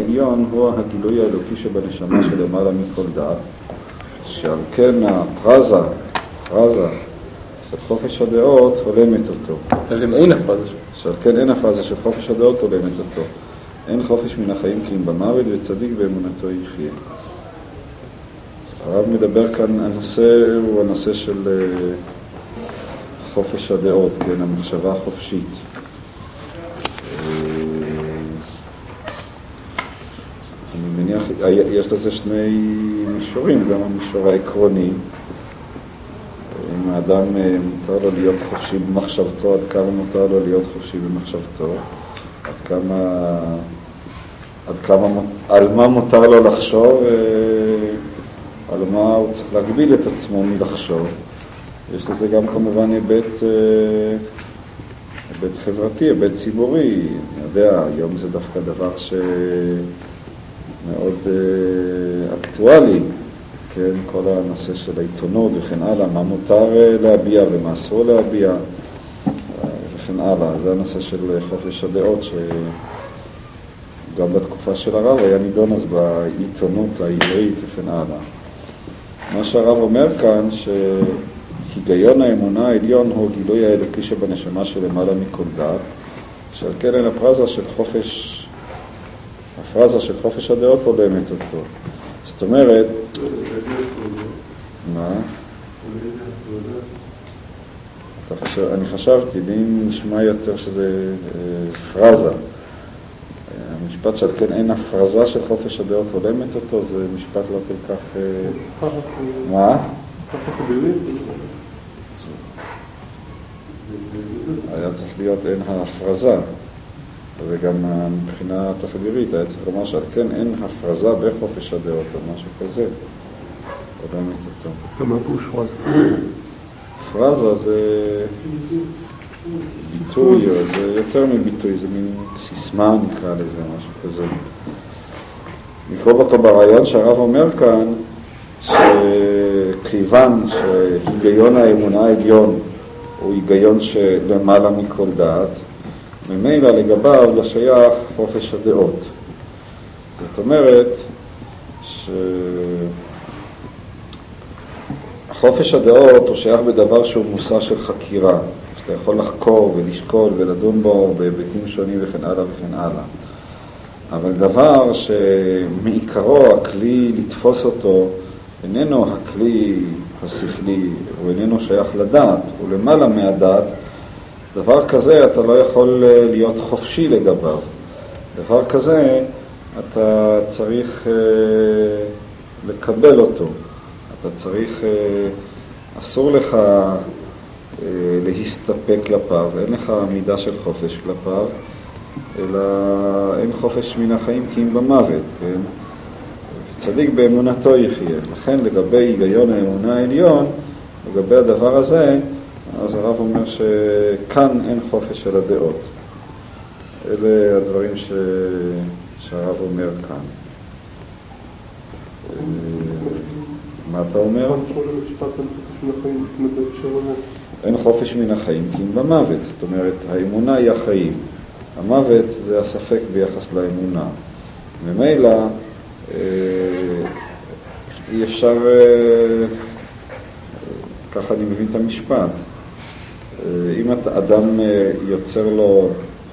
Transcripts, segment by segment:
העליון הוא הגילוי האלוקי שבנשמה שלמעלה מכל דעת, שעל כן הפרזה, פרזה של חופש הדעות הולמת אותו. אז אם אין הפרזה. שעל כן אין הפרזה של חופש הדעות הולמת אותו. אין חופש מן החיים כי אם במוות וצדיק באמונתו יחיה. הרב מדבר כאן, הנושא הוא הנושא של אה, חופש הדעות, כן, המחשבה החופשית. יש לזה שני מישורים, גם המישור העקרוני, אם האדם אה, מותר לו להיות חופשי במחשבתו, עד כמה מותר לו להיות חופשי במחשבתו, עד כמה, עד כמה, על מה מותר לו לחשוב, אה, על מה הוא צריך להגביל את עצמו מלחשוב. יש לזה גם כמובן היבט, אה, היבט חברתי, היבט ציבורי. אני יודע, היום זה דווקא דבר שמאוד אקטואלי. כן, כל הנושא של העיתונות וכן הלאה, מה מותר אה, להביע ומה אסור להביע אה, וכן הלאה. זה הנושא של חופש הדעות, שגם בתקופה של הרב היה נידון אז בעיתונות העברית וכן הלאה. מה שהרב אומר כאן, שהיגיון האמונה העליון הוא גילוי האלוקי שבנשמה שלמעלה מכל דעת, שעל כן אין הפרזה של חופש, הפרזה של חופש הדעות הולמת אותו. זאת אומרת, מה? אני חשבתי, לי נשמע יותר שזה אה, פרזה. המשפט שעל כן אין הפרזה של חופש הדעות הולמת אותו, זה משפט לא כל כך... אה, מה? היה צריך להיות אין ההפרזה. וגם מבחינה תחבירית היה צריך לומר שעל כן אין הפרזה בחופש הדעות או משהו כזה. הולמת אותו. מה פירוש פרזה? פרזה זה ביטוי, זה יותר מביטוי, זה מין סיסמה נקרא לזה, משהו כזה. נקרוא אותו ברעיון שהרב אומר כאן, שכיוון שהיגיון האמונה העליון הוא היגיון שלמעלה מכל דעת, ממילא לגביו לא שייך חופש הדעות. זאת אומרת שחופש הדעות הוא שייך בדבר שהוא מושא של חקירה, שאתה יכול לחקור ולשקול ולדון בו בהיבטים שונים וכן הלאה וכן הלאה. אבל דבר שמעיקרו הכלי לתפוס אותו איננו הכלי השכלי, הוא איננו שייך לדעת, הוא למעלה מהדעת, דבר כזה אתה לא יכול אה, להיות חופשי לגביו. דבר כזה אתה צריך אה, לקבל אותו. אתה צריך, אה, אסור לך להסתפק כלפיו, אין לך מידה של חופש כלפיו, אלא אין חופש מן החיים כי אם במוות, כן? צדיק באמונתו יחיה. לכן לגבי היגיון האמונה העליון, לגבי הדבר הזה, אז הרב אומר שכאן אין חופש של הדעות. אלה הדברים ש... שהרב אומר כאן. אה, מה אתה אומר? אין חופש מן החיים כי אם במוות. זאת אומרת, האמונה היא החיים. המוות זה הספק ביחס לאמונה. ממילא אה, אי אפשר, אה, ככה אני מבין את המשפט, אם אדם אה, יוצר לו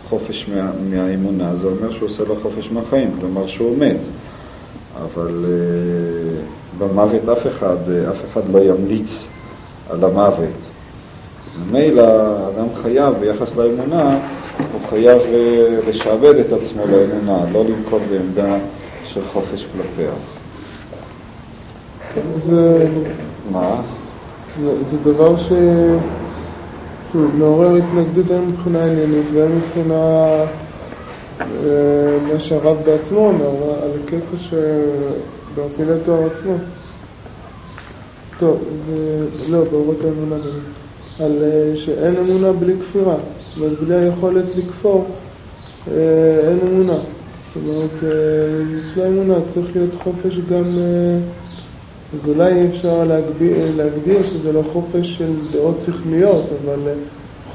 חופש מה, מהאמונה, זה אומר שהוא עושה לו חופש מהחיים, כלומר שהוא מת. אבל אה, במוות אף אחד, אף אחד לא ימליץ על המוות. ממילא אדם חייב ביחס לאמונה, הוא חייב לשעבד את עצמו לאמונה, לא לנקוט בעמדה של חופש כלפיה. זה... מה? זה, זה דבר ש... שוב, מעורר התנגדות הן מבחינה עניינית והן מבחינה אה, מה שהרב בעצמו אומר, על הקטע שבאפילי תואר עצמו. טוב, לא, באורות האמונה גם. על אה, שאין אמונה בלי כפירה, ובלי היכולת לכפור אה, אין אמונה. זאת אומרת, לפני אמונה צריך להיות חופש גם אז אולי אי אפשר להגביר, להגדיר שזה לא חופש של דעות שכליות, אבל אה,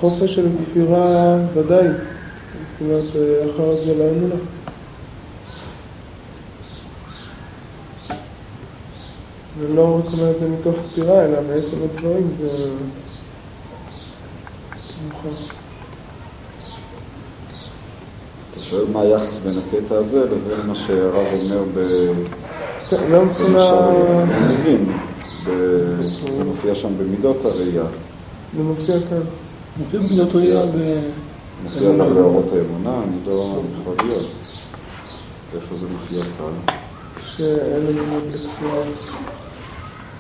חופש של כפירה ודאי, זאת אומרת, אה, אחר זה לא אמונה. ולא רק אומר את זה מתוך סתירה, אלא בעצם הדברים זה... אתה שואל מה היחס בין הקטע הזה לבין מה שהרב אומר ב... כן, לא מבין, ב- זה מופיע שם במידות הראייה, זה מופיע כאן. מופיע במילות ראייה ב... מופיע גם באורות האמונה, אני לא יכול להיות. איפה זה מופיע כאן? שאין לימוד לכפירה.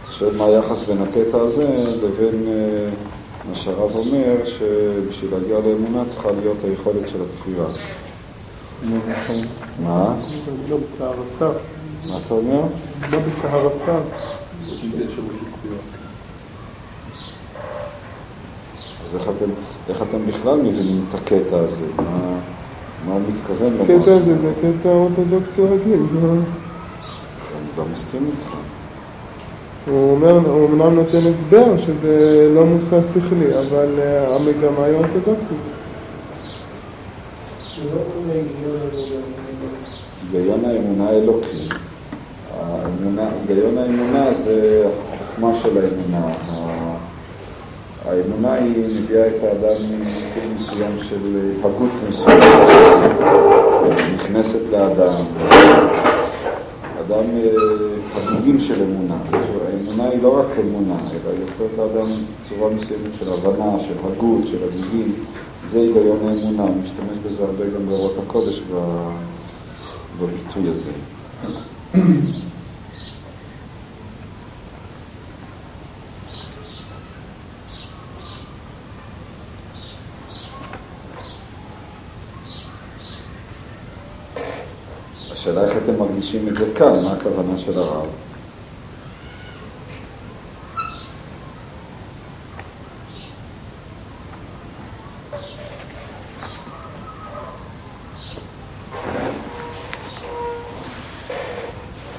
אתה שואל מה היחס בין הקטע הזה לבין אה, מה שהרב אומר, שבשביל להגיע לאמונה צריכה להיות היכולת של הכפירה. מה? לא בטהרתה. מה אתה אומר? לא בטהרתה. אז איך אתם, איך אתם בכלל מבינים את הקטע הזה? מה, מה הוא מתכוון לומר? הקטע הזה זה קטע אורתודוקסי רגיל. לא? אני לא מסכים איתך. הוא אומר, הוא אמנם נותן הסבר שזה לא מושא שכלי, אבל אה, המגמה היא אורתודוקסית. היגיון האמונה האלוקי. האמונה, היגיון האמונה זה החוכמה של האמונה. האמונה היא מביאה את האדם מסוג מסוים של הגות מסוימת, נכנסת לאדם. אדם, אה, הגוגים של אמונה. האמונה היא לא רק אמונה, אלא יוצאת לאדם צורה מסוימת של הבנה, של הגות, של הגוגים. זה היגיון האמונה, משתמש בזה הרבה גם באורות הקודש בביטוי הזה. השאלה איך אתם מרגישים את זה כאן, מה הכוונה של הרב?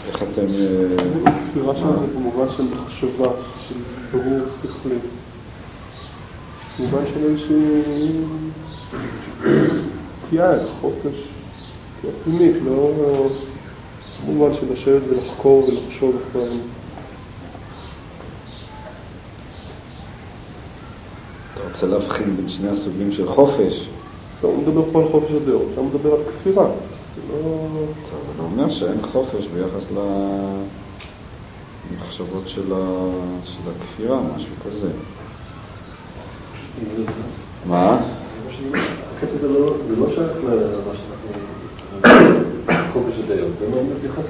איך אתם... אה, הכפירה שם זה במובן של מחשבה, של ברור שכלי. במובן של איזושהי קטיעה, חופש, פנימית, לא במובן של לשבת ולחקור ולחשוב אחרי אתה רוצה להבחין בין שני הסוגים של חופש? לא, הוא מדבר פה על חופש הדעות, אתה מדבר על כפירה. זה לא... אבל הוא אומר שאין חופש ביחס למחשבות של, ה... של הכפירה, משהו כזה. מה? זה לא זה לא שייך למה שאנחנו... חופש הדעות, זה לא מתייחס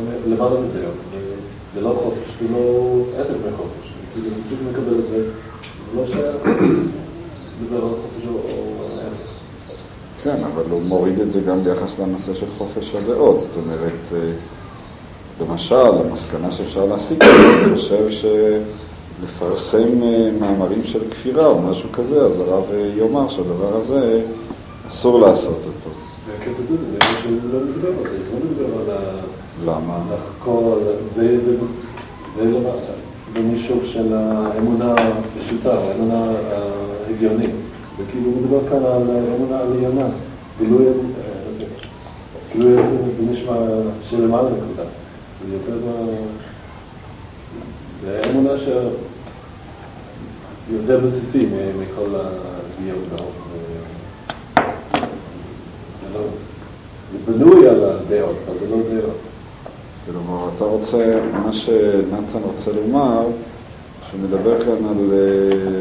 לדעות, זה כבר למעלה מדעות. זה- זה לא חופש, זה לא עסק מחופש. כאילו, צריך לקבל את זה, זה לא לדבר על חופש או עסק. כן, אבל הוא מוריד את זה גם ביחס לנושא של חופש הדעות. זאת אומרת, אה, למשל, המסקנה שאפשר להסיק, אני חושב שלפרסם אה, מאמרים של כפירה או משהו כזה, אז הרב אה, יאמר שהדבר הזה, אסור לעשות אותו. למה? לחקור, זה, זה, זה לא, במישור של האמונה הפשוטה, האמונה ההגיונית. זה כאילו מדבר כאן על האמונה העליונה. גילוי, אה, גילוי, זה נשמע שלמעלה נקודה. זה יותר, זה אמונה ש... יותר בסיסי מכל והאופן. זה לא... זה בנוי על הדעות, אבל זה לא דעות. כלומר, אתה רוצה, מה שנתן רוצה לומר, שהוא מדבר כאן על אה,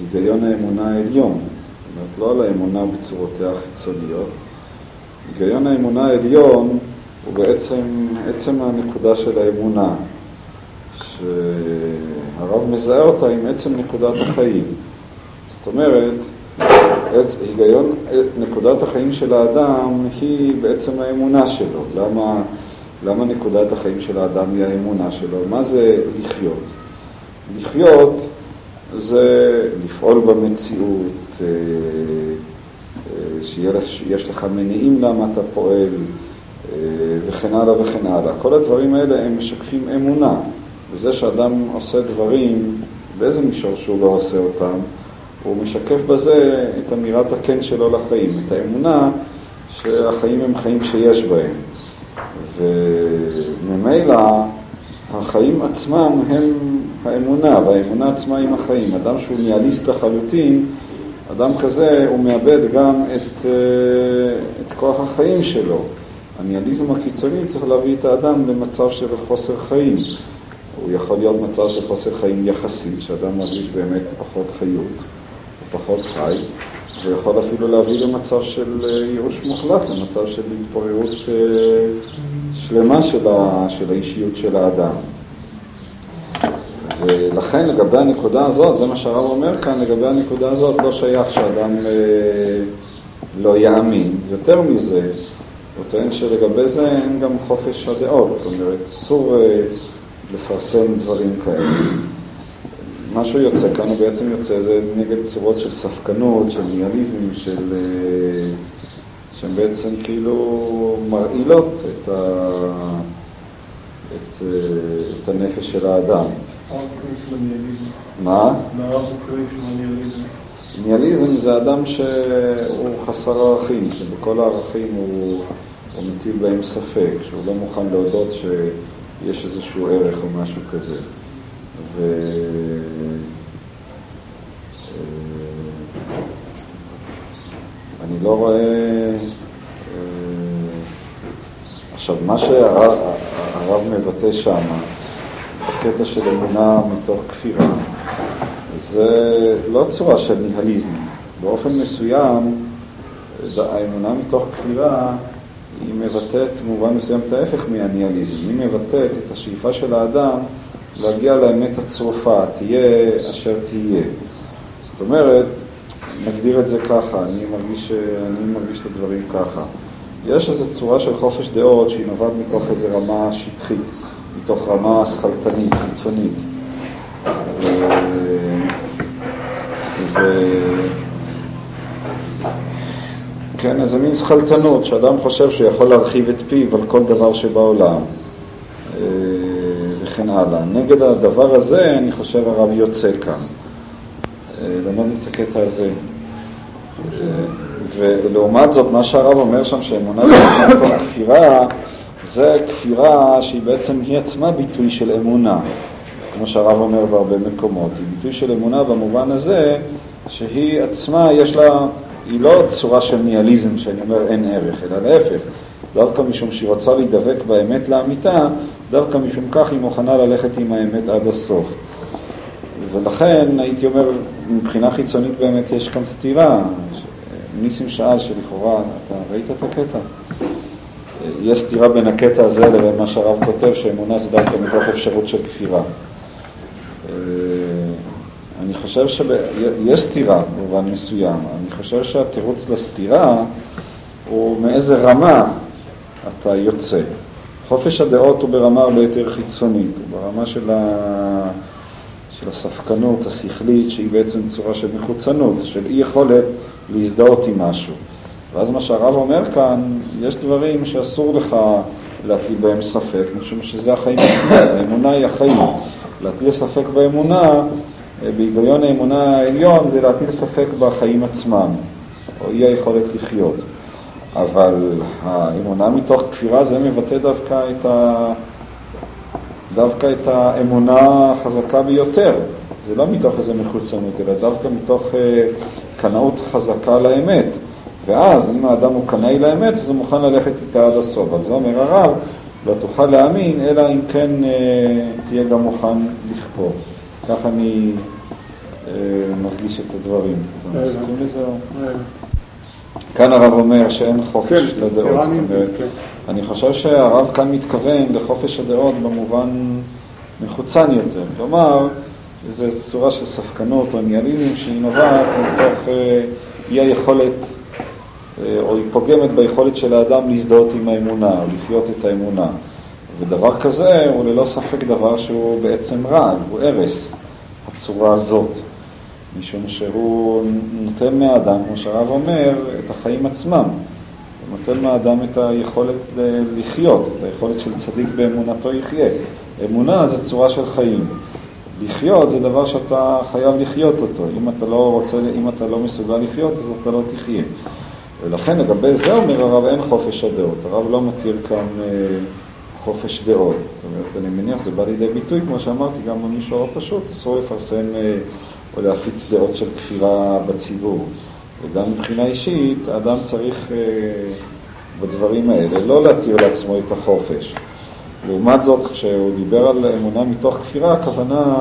היגיון האמונה העליון. זאת אומרת, לא על האמונה בצורותיה החיצוניות. היגיון האמונה העליון הוא בעצם עצם הנקודה של האמונה, שהרב מזהה אותה עם עצם נקודת החיים. זאת אומרת, עץ- היגיון, נקודת החיים של האדם היא בעצם האמונה שלו. למה, למה נקודת החיים של האדם היא האמונה שלו? מה זה לחיות? לחיות זה לפעול במציאות, אה, אה, שיש לך מניעים למה אתה פועל, אה, וכן הלאה וכן הלאה. כל הדברים האלה הם משקפים אמונה. וזה שאדם עושה דברים, באיזה מישור שהוא לא עושה אותם, הוא משקף בזה את אמירת הכן שלו לחיים, את האמונה שהחיים הם חיים שיש בהם. וממילא החיים עצמם הם האמונה, והאמונה עצמה עם החיים. אדם שהוא ניאליסט לחלוטין, אדם כזה הוא מאבד גם את, אה, את כוח החיים שלו. הניאליזם הקיצוני צריך להביא את האדם למצב של חוסר חיים. הוא יכול להיות מצב של חוסר חיים יחסי, שאדם מרגיש באמת פחות חיות, פחות חי, ויכול אפילו להביא למצב של אה, ייאוש מוחלט, למצב של התפוררות אה, שלמה של, ה, של האישיות של האדם. ולכן לגבי הנקודה הזאת, זה מה שהרב אומר כאן, לגבי הנקודה הזאת לא שייך שאדם אה, לא יאמין. יותר מזה, הוא טוען שלגבי זה אין גם חופש הדעות, זאת אומרת, אסור אה, לפרסם דברים כאלה. מה שהוא יוצא כאן, הוא בעצם יוצא, זה נגד צורות של ספקנות, של ניאליזם, של... אה, שהן בעצם כאילו מרעילות את, ה... את, אה, את הנפש של האדם. מה? ניאליזם זה אדם שהוא חסר ערכים, שבכל הערכים הוא, הוא מטיל בהם ספק, שהוא לא מוכן להודות שיש איזשהו ערך או משהו כזה. ו... אני לא רואה... אה, עכשיו, מה שהרב מבטא שם, בקטע של אמונה מתוך כפירה, זה לא צורה של ניהליזם. באופן מסוים, האמונה מתוך כפירה היא מבטאת במובן מסוים את ההפך מהניהליזם. היא מבטאת את השאיפה של האדם להגיע לאמת הצרופה, תהיה אשר תהיה. אומרת, נגדיר את זה ככה, אני מרגיש, אני מרגיש את הדברים ככה. יש איזו צורה של חופש דעות שהיא נובעת מתוך איזו רמה שטחית, מתוך רמה שכלתנית, חיצונית. ו... ו... כן, איזה מין שכלתנות, שאדם חושב שהוא יכול להרחיב את פיו על כל דבר שבעולם, אה, וכן הלאה. נגד הדבר הזה, אני חושב, הרב יוצא כאן. ללמוד את הקטע הזה. ולעומת זאת, מה שהרב אומר שם, שאמונה מתוך כפירה, זה כפירה שהיא בעצם, היא עצמה ביטוי של אמונה, כמו שהרב אומר בהרבה מקומות. היא ביטוי של אמונה במובן הזה שהיא עצמה, יש לה, היא לא צורה של ניאליזם, שאני אומר אין ערך, אלא להפך. דווקא משום שהיא רוצה להידבק באמת לאמיתה, דווקא משום כך היא מוכנה ללכת עם האמת עד הסוף. ולכן הייתי אומר, מבחינה חיצונית באמת יש כאן סתירה. ניסים שאל שלכאורה, אתה ראית את הקטע? יש סתירה בין הקטע הזה לבין מה שהרב כותב, שאמונה זה דווקא מתוך אפשרות של כפירה. אה, אני חושב שיש סתירה במובן מסוים. אני חושב שהתירוץ לסתירה הוא מאיזה רמה אתה יוצא. חופש הדעות הוא ברמה הרבה יותר חיצונית, הוא ברמה של, ה... של הספקנות השכלית, שהיא בעצם צורה של מחוצנות, של אי יכולת להזדהות עם משהו. ואז מה שהרב אומר כאן, יש דברים שאסור לך להטיל בהם ספק, משום שזה החיים עצמם, האמונה היא החיים. להטיל ספק באמונה, בהיגיון האמונה העליון, זה להטיל ספק בחיים עצמם, או אי היכולת לחיות. אבל האמונה מתוך כפירה זה מבטא דווקא את, ה... דווקא את האמונה החזקה ביותר. זה לא מתוך איזה מחוצנות, אלא דווקא מתוך אה, קנאות חזקה לאמת. ואז, אם האדם הוא קנאי לאמת, אז הוא מוכן ללכת איתה עד הסוף. על זה אומר הרב, לא תוכל להאמין, אלא אם כן אה, תהיה גם מוכן לכפור. כך אני אה, מרגיש את הדברים. אתה מסכים לזה? כאן הרב אומר שאין חופש כן, לדעות, זאת אומרת, כן. אני חושב שהרב כאן מתכוון לחופש הדעות במובן מחוצן יותר. כלומר, זו צורה של ספקנות או ניאליזם שהיא נובעת מתוך אה, אי היכולת, אה, או היא פוגמת ביכולת של האדם להזדהות עם האמונה, או לחיות את האמונה. ודבר כזה הוא ללא ספק דבר שהוא בעצם רע, הוא הרס, הצורה הזאת. משום שהוא נותן מהאדם, כמו שהרב אומר, את החיים עצמם. נותן מהאדם את היכולת לחיות, את היכולת של צדיק באמונתו יחיה. אמונה זה צורה של חיים. לחיות זה דבר שאתה חייב לחיות אותו. אם אתה לא רוצה, אם אתה לא מסוגל לחיות, אז אתה לא תחיה. ולכן לגבי זה אומר הרב אין חופש הדעות. הרב לא מתיר כאן אה, חופש דעות. זאת אומרת, אני מניח שזה בא לידי ביטוי, כמו שאמרתי, גם במישור הפשוט, אסור לפרסם אה, או להפיץ דעות של כפירה בציבור. וגם מבחינה אישית, האדם צריך אה, בדברים האלה לא להתיר לעצמו את החופש. לעומת זאת, כשהוא דיבר על אמונה מתוך כפירה, הכוונה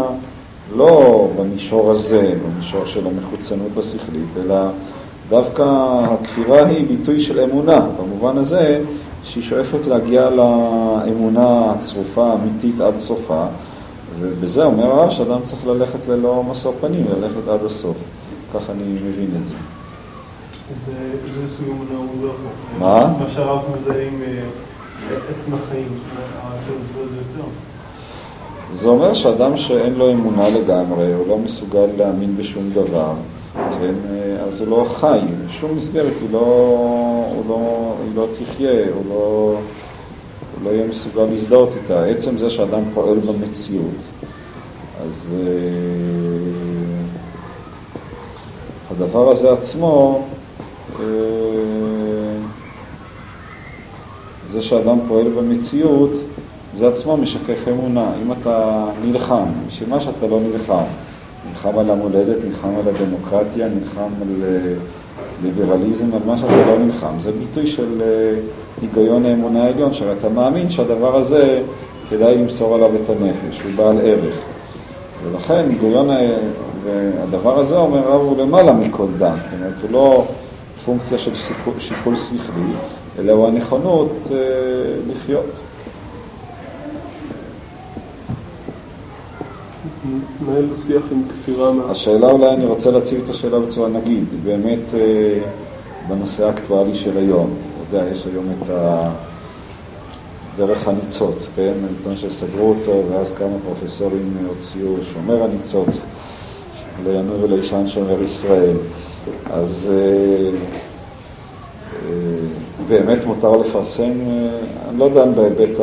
לא במישור הזה, במישור של המחוצנות השכלית, אלא דווקא הכפירה היא ביטוי של אמונה, במובן הזה שהיא שואפת להגיע לאמונה הצרופה, האמיתית עד סופה, ובזה אומר הרב שאדם צריך ללכת ללא משוא פנים, ללכת עד הסוף. כך אני מבין את זה. הוא. מה? מה שהרב מזהה עם אה, עצם החיים. זה אומר שאדם שאין לו אמונה לגמרי, הוא לא מסוגל להאמין בשום דבר, כן, אז הוא לא חי, שום מסגרת היא לא, הוא לא, היא לא תחיה, הוא לא, הוא לא יהיה מסוגל להזדהות איתה. עצם זה שאדם פועל במציאות, אז אה, הדבר הזה עצמו, אה, זה שאדם פועל במציאות, זה עצמו משקף אמונה. אם אתה נלחם, בשביל מה שאתה לא נלחם? נלחם על המולדת, נלחם על הדמוקרטיה, נלחם על אה, ליברליזם, על מה שאתה לא נלחם. זה ביטוי של אה, היגיון האמונה העליון, שאתה מאמין שהדבר הזה, כדאי למסור עליו את הנפש, הוא בעל ערך. ולכן היגיון, והדבר הזה, אומר הוא למעלה מכל דם. זאת אומרת, הוא לא פונקציה של שיקול, שיקול שכלי, אלא הוא הנכונות אה, לחיות. מנהל שיח עם כפירה מה... השאלה אולי, אני רוצה להציג את השאלה בצורה, נגיד, באמת אה, בנושא האקטואלי של היום. אתה יודע, יש היום את ה... דרך הניצוץ, כן? העיתון שסגרו אותו, ואז כמה פרופסורים הוציאו שומר הניצוץ, לא ינור ולישן שומר ישראל. אז אה, באמת מותר לפרסם, אני לא דן בהיבט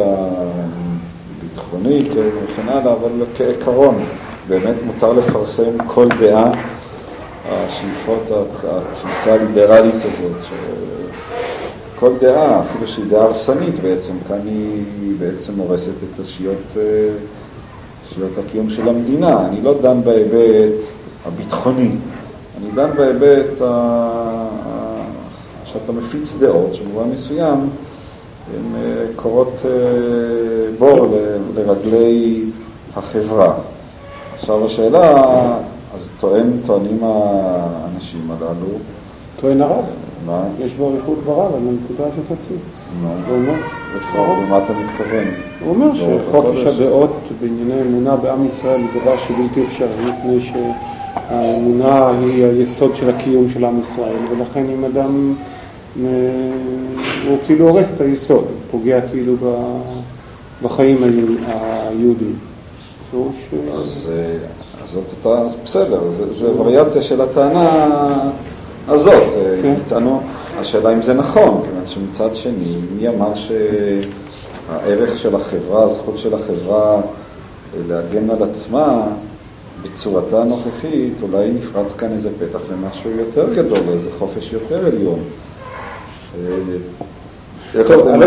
הביטחוני כן, וכן הלאה, אבל כעיקרון, באמת מותר לפרסם כל דעה, השאיפות, התפיסה הליברלית הזאת, כל דעה, אפילו שהיא דעה הרסנית בעצם, כאן היא בעצם הורסת את השיות, שיות הקיום של המדינה. אני לא דן בהיבט הביטחוני, אני דן בהיבט ה... שאתה מפיץ דעות, שבמובן מסוים הן קורות בור לרגלי החברה. עכשיו השאלה, אז טוען, טוענים האנשים הללו. טוען הרב. מה? יש בו אריכות ברב, על הנקודה שתציג. אומר, למה אתה מתכוון? הוא אומר שחופש? הדעות בענייני אמונה בעם ישראל הוא דבר שבלתי אפשרי, מפני שהאמונה היא היסוד של הקיום של עם ישראל, ולכן אם אדם, אה, הוא כאילו הורס את היסוד, פוגע כאילו בחיים היהודיים. אה, אז, זאת אותה, בסדר, זה וריאציה של הטענה הזאת. אה, כן. יטענו, השאלה אם זה נכון, כיוון שמצד שני, מי אמר שהערך של החברה, הזכות של החברה להגן על עצמה בצורתה הנוכחית, אולי נפרץ כאן איזה פתח למשהו יותר גדול, לאיזה חופש יותר עליון. אה, טוב, א'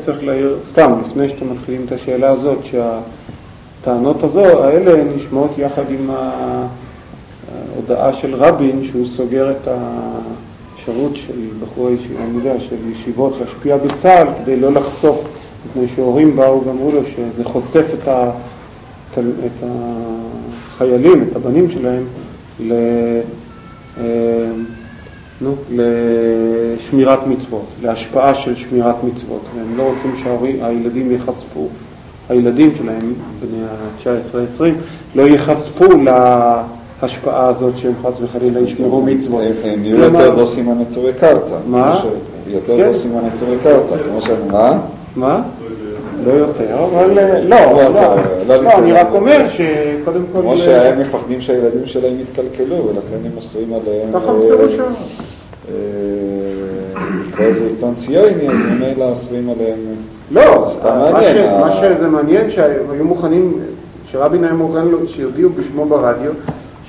צריך אה, להעיר, סתם, לפני שאתם מתחילים את השאלה הזאת, שהטענות הזו, האלה נשמעות יחד עם ההודעה של רבין, שהוא סוגר את האפשרות של בחורי ישיבה, של ישיבות להשפיע בצה"ל, כדי לא לחשוף, מפני שהורים באו ואמרו לו שזה חושף את, ה, את, ה- את החיילים, את הבנים שלהם, ל... נו, לשמירת מצוות, להשפעה של שמירת מצוות, והם לא רוצים שהילדים ייחשפו, הילדים שלהם, בני ה-19-20, לא ייחשפו להשפעה הזאת שהם חס וחלילה ישמרו מצוות. הם- כלומר- יותר דוסים הנטורי קרתא. מה? יותר כן. דוסים הנטורי קרתא, כמו ש... מה? מה? לא יותר, אבל אה, לא, לא, לא, לא, לא לא, אני. רק אומר שקודם כל... כמו שהם מפחדים שהילדים שלהם יתקלקלו, ולכן הם אוסרים עליהם... ככה אה. אה, לקרוא איזה עיתון ציוני, אז ממילא אוסרים עליהם... לא, זה סתם מה מעניין, שזה מעניין, שהיו מוכנים, שרבין היה מוכן לו, שיודיעו בשמו ברדיו,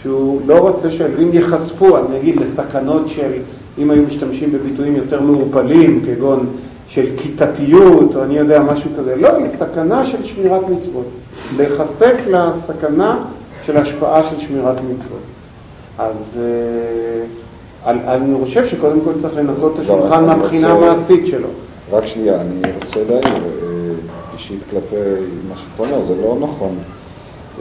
שהוא לא רוצה שהילדים ייחשפו, אני אגיד, לסכנות של, אם היו משתמשים בביטויים יותר מעורפלים, כגון של כיתתיות, או אני יודע, משהו כזה. לא, היא סכנה של שמירת מצוות. להיחשף לסכנה של השפעה של שמירת מצוות. אז אה, אני חושב שקודם כל צריך לנקות את השולחן לא, אני מהבחינה המעשית שלו. רק שנייה, אני רוצה להעיר, אה, אישית כלפי מה שאתה אומר, זה לא נכון.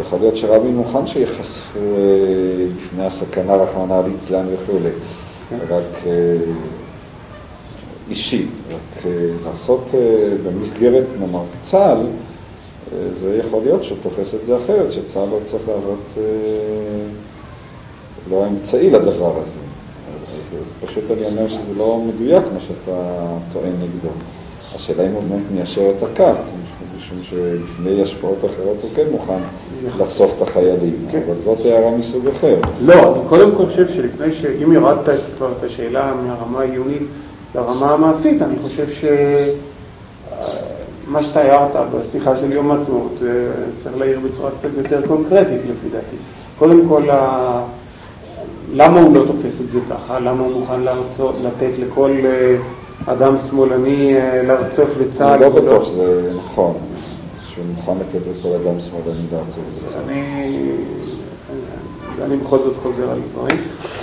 יכול להיות שרבין מוכן שייחשפו אה, לפני הסכנה, רחמנא ליצלן וכולי. רק אה, אישית, רק אה, לעשות אה, במסגרת, נאמר, צה"ל, אה, זה יכול להיות שהוא תופס את זה אחרת, שצה"ל לא צריך להוות לא האמצעי לדבר הזה. אז, אז פשוט אני אומר שזה לא מדויק מה שאתה טוען נגדו. השאלה אם הוא באמת מיישר את הקו, משום שלפני השפעות אחרות הוא כן מוכן לחשוף את החיילים, כן. אבל זאת הערה מסוג אחר. לא, אני קודם כל חושב שלפני ש... אם ירדת כבר את השאלה מהרמה העיונית לרמה המעשית, אני חושב שמה שאתה הערת בשיחה של יום העצמאות, אה, צריך להעיר בצורה קצת יותר קונקרטית לפי דעתי. קודם כל, ה- למה הוא לא תופס את זה ככה? למה הוא מוכן להרצות, לתת לכל אה, אדם שמאלני אה, להרצות בצה"ל? אני לא בטוח שזה נכון, שהוא מוכן לתת לכל אדם שמאלני בארצות בצה"ל. אני, אני בכל זאת חוזר על דברים.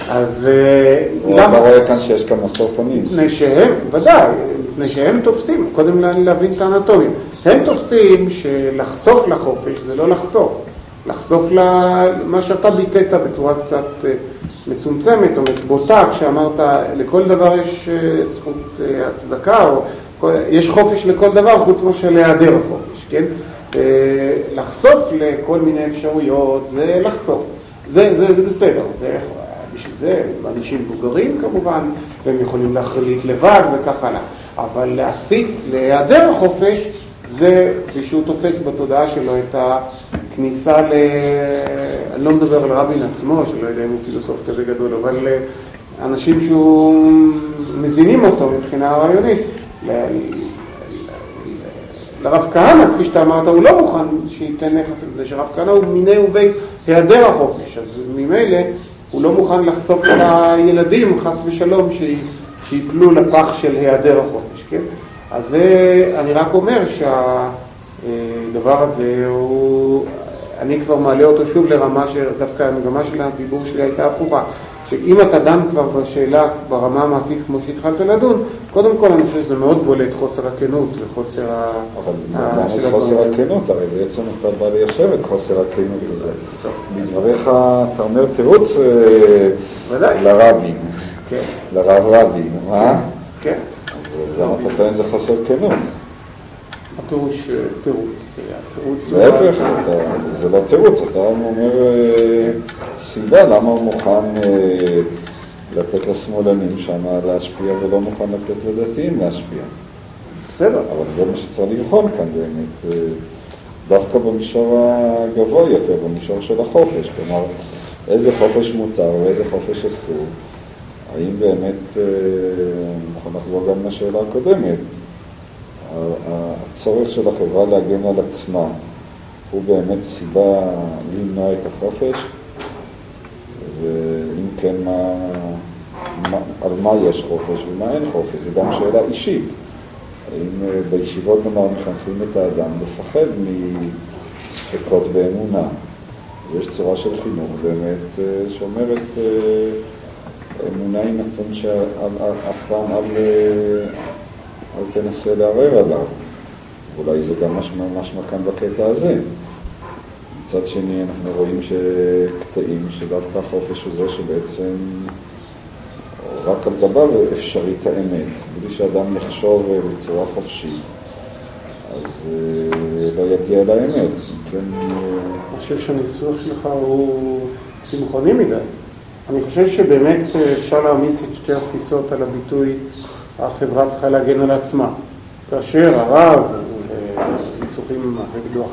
אז אה, אתה רואה כאן שיש כאן משוא פנים. מפני שהם, ודאי, מפני שהם תופסים, קודם לה- להבין את האנטומיה. הם תופסים שלחשוף לחופש זה לא לחשוף. לחשוף למה שאתה ביטאת בצורה קצת אה, מצומצמת או בוטה, כשאמרת לכל דבר יש אה, זכות הצדקה, או יש חופש לכל דבר חוץ מאשר להיעדר החופש, כן? לחשוף לכל מיני אפשרויות זה לחשוף. זה, זה, זה בסדר, זה, זה אנשים מבוגרים כמובן, והם יכולים להחליט לבד וכך הלאה. אבל להסית להיעדר החופש, זה כפי שהוא תופס בתודעה שלו את הכניסה ל... אני לא מדבר על רבין עצמו, שלא יודע אם הוא פילוסוף כזה גדול, אבל אה, אנשים שהוא מזינים אותו מבחינה רעיונית. ל- לרב כהנא, כפי שאתה אמרת, הוא לא מוכן שייתן נכס לזה, שרב כהנא הוא מיני ובית היעדר החופש, אז ממילא הוא לא מוכן לחשוף לילדים, חס ושלום, שי- שיפלו לפח של היעדר החופש, כן? אז זה, אני רק אומר שהדבר הזה הוא, אני כבר מעלה אותו שוב לרמה שדווקא המגמה של הדיבור שלי הייתה הפוכה. שאם אתה דן כבר בשאלה ברמה המעשית כמו שהתחלת לדון, קודם כל אני חושב שזה מאוד בולט חוסר הכנות וחוסר ה... אבל למה זה חוסר. הכנות? הרי בעצם אתה בא ליישב את חוסר הכנות הזה. בדבריך אתה אומר תירוץ אה. לרבין, כן, לרב רבין, מה? כן. אז למה אתה טוען שזה חוסר כנות? הפירוש אה, תירוץ. להפך, זה לא תירוץ, אתה אומר אה, סיבה למה הוא מוכן אה, לתת לשמאלנים שם להשפיע ולא מוכן לתת לדתיים להשפיע. בסדר. אבל זה מה שצריך לבחון כאן באמת, אה, דווקא במישור הגבוה יותר, במישור של החופש, כלומר, איזה חופש מותר ואיזה חופש אסור. האם באמת, אני יכול לחזור גם לשאלה הקודמת, הצורך של החברה להגן על עצמה הוא באמת סיבה למנוע את החופש? ואם כן, מה, מה, על מה יש חופש ומה אין חופש? זו גם שאלה אישית. האם אה, בישיבות נאמר מחנכים את האדם לפחד מספקות באמונה? ויש צורה של חינוך באמת אה, שאומרת, אה, אמונה היא נתון שאף פעם אל, אל תנסה לערער עליו. אולי זה גם משמע, משמע כאן בקטע הזה. מצד שני, אנחנו רואים שקטעים שדווקא החופש הוא זה שבעצם רק על גביו אפשרית האמת, בלי שאדם יחשוב אה, בצורה חופשית, אז אה, לא יגיע לאמת. כן, אה, אני חושב שהניסוח שלך הוא צמחוני מדי. אני חושב שבאמת אפשר להעמיס את שתי התפיסות על הביטוי החברה צריכה להגן על עצמה. כאשר הרב וניסוחים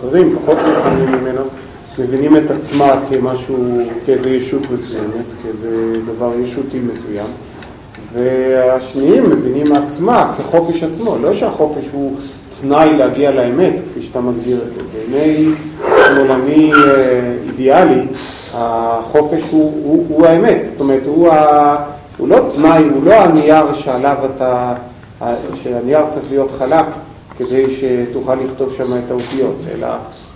אחרים, פחות מוכנים ממנו, מבינים את עצמה כמשהו, כאיזו ישות מסוימת, כאיזה דבר ישותי מסוים, והשניים מבינים עצמה כחופש עצמו, לא שהחופש הוא תנאי להגיע לאמת, כפי שאתה מגדיר את זה. בעיני שמאלני אה, אידיאלי, החופש הוא, הוא, הוא האמת, זאת אומרת, הוא, ה, הוא לא תנאי, הוא לא הנייר שעליו אתה שהנייר צריך להיות חלק כדי שתוכל לכתוב שם את האותיות, אלא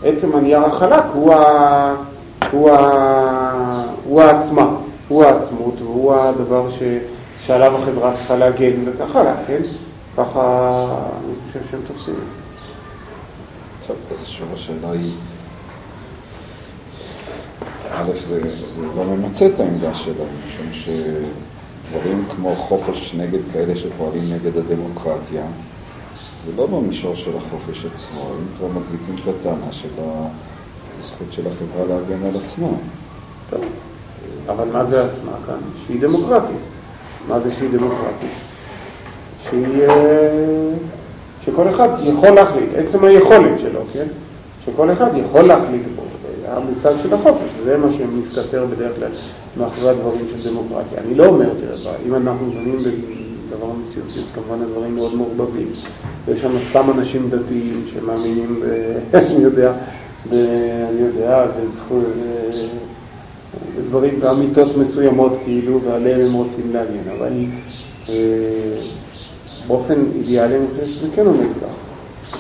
עצם הנייר החלק הוא, ה... הוא, ה... הוא העצמה, הוא העצמות, והוא הדבר ש... שעליו החברה צריכה להגן וכך הלאה, כן? ככה אני חושב שהם תופסים. עכשיו, אז שוב היא, א', זה, זה לא ממצה את העמדה שלהם, משום שדברים כמו חופש נגד כאלה שפועלים נגד הדמוקרטיה, זה לא במישור של החופש עצמו, הם כבר מצדיקים את הטענה של הזכות של החברה להגן על עצמה. טוב, אבל מה זה עצמה כאן? שהיא דמוקרטית. מה זה שהיא דמוקרטית? שהיא... אה, שכל אחד יכול להחליט, עצם היכולת שלו, כן? שכל אחד יכול להחליט בו. המושג של החופש, זה מה שמסתתר בדרך כלל מאחורי הדברים של דמוקרטיה. אני לא אומר, תראה, אם אנחנו דנים בדבר מציאותי, אז כמובן הדברים מאוד מעורבבים. יש שם סתם אנשים דתיים שמאמינים. אני יודע. אני יודע. בדברים, באמיתות מסוימות כאילו, ועליהם הם רוצים להגן, אבל אה, באופן אידיאלי אני חושב שזה כן עומד כך.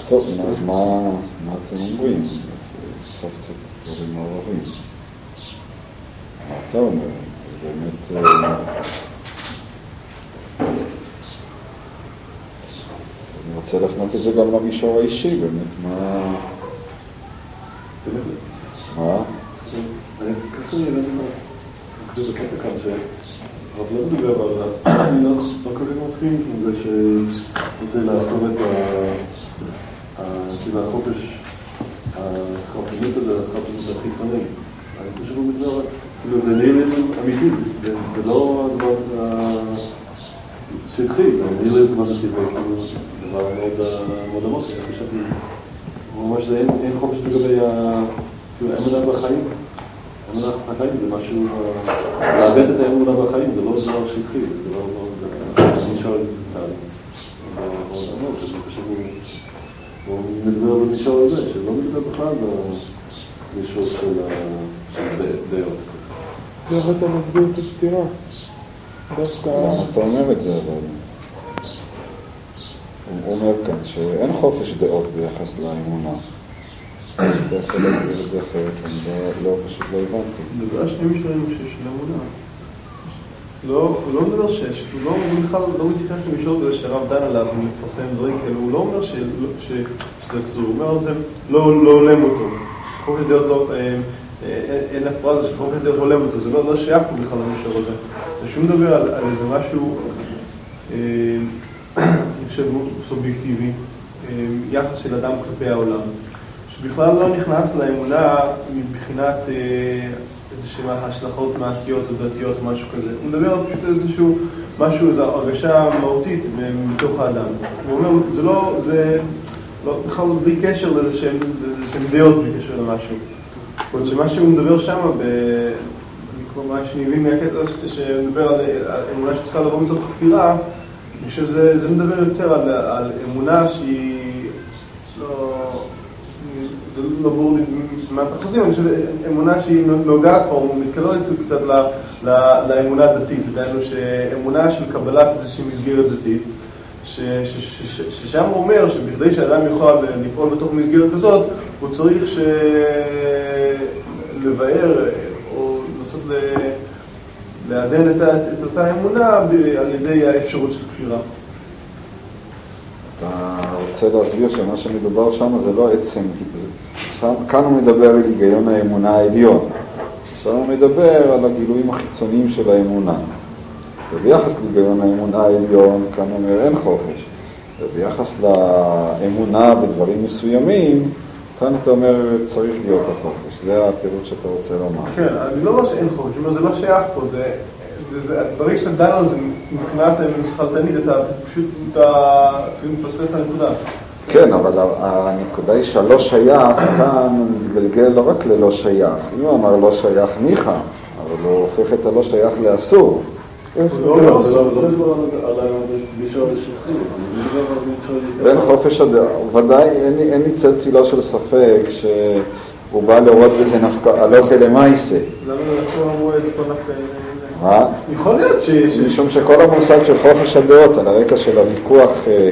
טוב, אז מה, אתם אומרים? קצת קצת דברים מעורבים. מה אתה אומר? זה באמת... אה, אני רוצה להפנות את זה גם למישור האישי, באמת, מה... מה? כזה בקטע כאן, שהרב לא מדבר, אבל אני לא כל כך מסכים עם זה שרוצה לעשות את כאילו החופש, הסחרפנות הזה, הסחרפנות החיצוני. אני חושב שהוא מדבר, כאילו זה ניהיליזם אמיתי, זה לא הדבר שהתחיל, ניהיליזם אמיתי, זה כאילו דבר מאוד עמוק, אני חשבתי, ממש אין חופש לגבי האמונה בחיים. אמונה בחיים זה משהו, לאבד את האמונה בחיים זה לא דבר שהתחיל, זה לא, אני שואל את זה מאוד אני חושב הוא מדבר במישור הזה, שלא מדבר בכלל במישור של דעות. איך אתה מסביר את הסתירה? דווקא... למה אתה אומר את זה אבל? הוא אומר כאן שאין חופש דעות ביחס לאמונה. אתה יכול להסביר את זה אחרת, אני לא, פשוט לא הבנתי. מדבר שני מישורים של אמונה. לא, הוא לא מדבר שיש, הוא לא, בכלל לא מתייחס למישור הזה שהרב דן עליו, הוא מפרסם דברים כאלה, הוא לא אומר שזה אסור, הוא אומר זה לא הולם אותו. חופש דעות לא, אין אף פרזה שחופש דעות הולם אותו, זה לא שייך פה בכלל למישור הזה. זה שהוא מדבר על איזה משהו, אני חושב, סובייקטיבי, יחס של אדם כלפי העולם. שבכלל לא נכנס לאמונה מבחינת איזשהן השלכות מעשיות או דתיות או משהו כזה. הוא מדבר על פשוט איזשהו משהו, איזו הרגשה מהותית מתוך האדם. הוא אומר, זה לא, זה לא, בכלל בלי קשר לאיזשהן דעות, בלי קשר למשהו. זאת שמה שהוא מדבר שם, מה שאני מבין מהקטע שמדבר על, על אמונה שצריכה לבוא מתוך כפירה, אני חושב שזה מדבר יותר על, על אמונה שהיא לא... זה לא ברור לי מה אתה חושב, אני חושב אמונה שהיא נוגעת פה, הוא מתקרב קצת לאמונה הדתית, דהיינו שאמונה של קבלת איזושהי מסגרת דתית, ששם הוא אומר שבכדי שאדם יוכל לפעול בתוך מסגרת כזאת, הוא צריך לבאר או לנסות לעדן את אותה אמונה על ידי האפשרות של כפירה. אתה רוצה להסביר שמה שמדובר שם זה לא עצם, זה, שם, כאן הוא מדבר על היגיון האמונה העליון, עכשיו הוא מדבר על הגילויים החיצוניים של האמונה. וביחס להיגיון האמונה העליון, כאן הוא אומר אין חופש. וביחס לאמונה בדברים מסוימים, כאן אתה אומר צריך להיות החופש. זה התירוץ שאתה רוצה לומר. כן, אני לא אומר שאין חופש, זה לא שייך פה, זה... ברגע שאתה דן על זה מבחינת מסחרתנית, אתה פשוט, מפספס את הנקודה. כן, אבל הנקודה היא שהלא שייך, כאן מתגלגל לא רק ללא שייך. אם הוא אמר לא שייך ניחא, אבל הוא הופך את הלא שייך לאסור. בין חופש הדעה, ודאי אין לי צל צילו של ספק שהוא בא לראות בזה נפקא, הלוך אלה מייסה. למה לא אמרו את זה נפקא מה? יכול להיות ש... משום שכל המושג של חופש הדעות על הרקע של הוויכוח אה,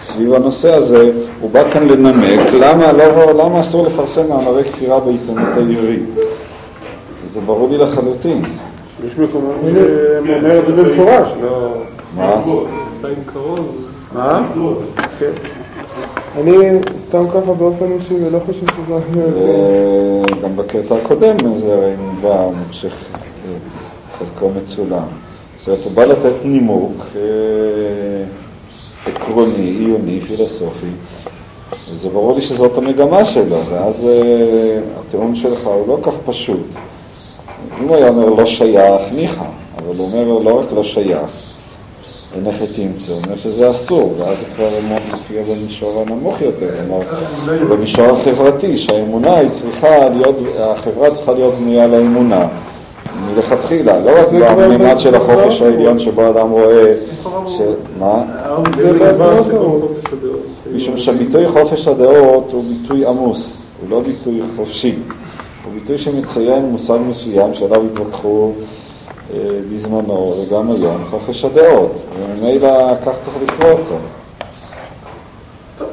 סביב הנושא הזה, הוא בא כאן לנמק למה, לא, למה אסור לפרסם מאמרי כפירה בעיתונות העברית. זה ברור לי לחלוטין. יש מקומות שאומר את זה במפורש, לא... מה? מה? כן. אני סתם ככה באופן אישי ולא חושב שזה... אה, גם בקטע הקודם זה הרי מובא, שחלקו מצולם. זאת אומרת, הוא בא לתת נימוק אה, עקרוני, עיוני, פילוסופי, וזה ברור לי שזאת המגמה שלו, ואז אה, הטיעון שלך הוא לא כך פשוט. אם הוא היה אומר לא שייך, ניחא, אבל הוא אומר לא רק לא שייך, אין איך תמצא, הוא אומר שזה אסור, ואז זה כבר מופיע במישור הנמוך יותר, כלומר, במישור החברתי, שהאמונה היא צריכה להיות, החברה צריכה להיות בנויה על האמונה, מלכתחילה, לא רק בממד של החופש. העליון שבו אדם רואה, ש... מה? משום שהביטוי חופש הדעות הוא ביטוי עמוס, הוא לא ביטוי חופשי. הוא ביטוי שמציין מושג מסוים שעליו התווכחו אה, בזמנו וגם היום, חופש הדעות. וממילא כך צריך לקרוא אותו.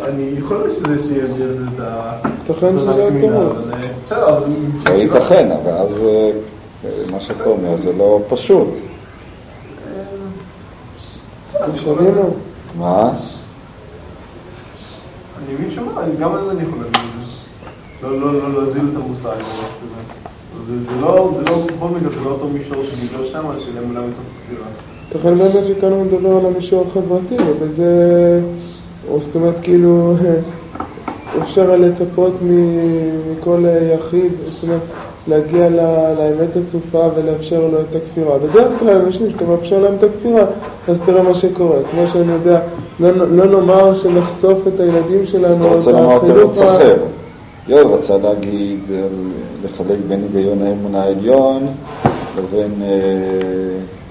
אני יכול להיות שזה שיגדיר את ה... ייתכן שזה את לא אבל... לא ייתכן, אבל אז אה, מה שאתה אומר זה לא פשוט. מה? אני מבין שמה, אני- גם על זה אני יכול להגיד את זה. לא, לא, לא להזיל את המושג. זה זה לא, זה לא, בכל מקרה, זה לא אותו מישור שדיבר שם, של אמונה מתוך כפירה. ייתכן באמת שכאן הוא מדבר על המישור החברתי, ובזה, או זאת אומרת, כאילו, אפשר לצפות מ- מכל יחיד, זאת אומרת, להגיע לאמת הצופה ולאפשר לו את הכפירה. בדרך כלל אנשים שאתה מאפשר להם את הכפירה, אז תראה מה שקורה. כמו שאני יודע, לא, לא נאמר שנחשוף את הילדים שלנו, אתה רוצה לומר תירוץ אחר. יואל רצה להגיד, אה, לחלק בין היגיון האמונה העליון לבין אה,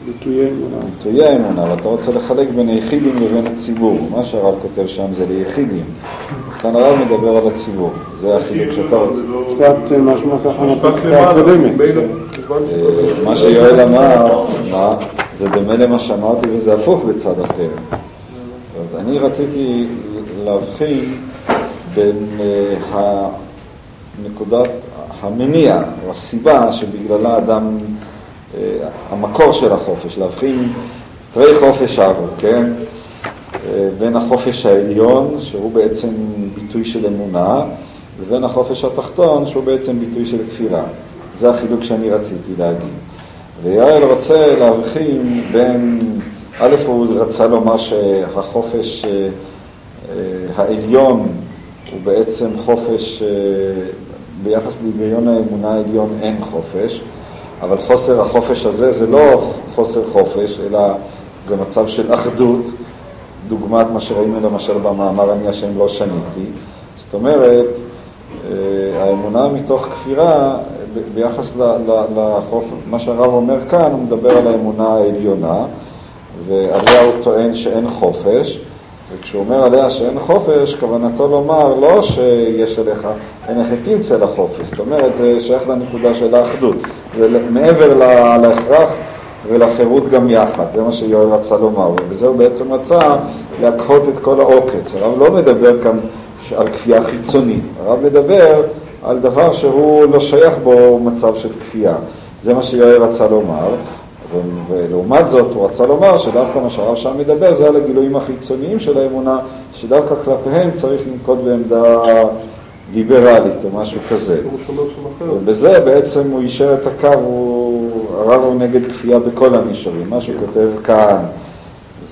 ביטויי אמונה. ביטויי האמונה, ואתה רוצה לחלק בין היחידים לבין הציבור. מה שהרב כותב שם זה ליחידים. כאן הרב מדבר על הציבור, זה החילוק שאתה רוצה. קצת אה, משמע ככה מהפסקה הקודמת. אה, מה שיואל אמר, מה, זה דומה למה שאמרתי וזה הפוך בצד אחר. אני רציתי להבחין בין אה, הנקודת, המניע או הסיבה שבגללה אדם, אה, המקור של החופש, להבחין תרי חופש אבו, כן? בין החופש העליון, שהוא בעצם ביטוי של אמונה, לבין החופש התחתון, שהוא בעצם ביטוי של כפירה. זה החילוק שאני רציתי להגיד. ויואל רוצה להבחין בין, א', הוא רצה לומר שהחופש אה, אה, העליון הוא בעצם חופש, אה, ביחס להיגיון האמונה העליון אין חופש, אבל חוסר החופש הזה זה לא חוסר חופש, אלא זה מצב של אחדות, דוגמת מה שראינו למשל במאמר אני השם לא שניתי. זאת אומרת, אה, האמונה מתוך כפירה, ביחס לחוף, מה שהרב אומר כאן, הוא מדבר על האמונה העליונה, ועליה הוא טוען שאין חופש, וכשהוא אומר עליה שאין חופש, כוונתו לומר לא שיש עליך, אין איך תמצא לחופש, זאת אומרת, זה שייך לנקודה של האחדות, זה מעבר ל- להכרח ולחירות גם יחד, זה מה שיואל רצה לומר, ובזה הוא בעצם רצה להקהות את כל העוקץ. הרב לא מדבר כאן על כפייה חיצונית, הרב מדבר על דבר שהוא לא שייך בו מצב של כפייה. זה מה שיואל רצה לומר, ו- ולעומת זאת הוא רצה לומר שדווקא מה שהרב שם מדבר זה על הגילויים החיצוניים של האמונה, שדווקא כלפיהם צריך לנקוט בעמדה ליברלית או משהו כזה. ובזה בעצם הוא יישר את הקו, הוא, הרב הוא נגד כפייה בכל המישורים. מה שהוא כותב כאן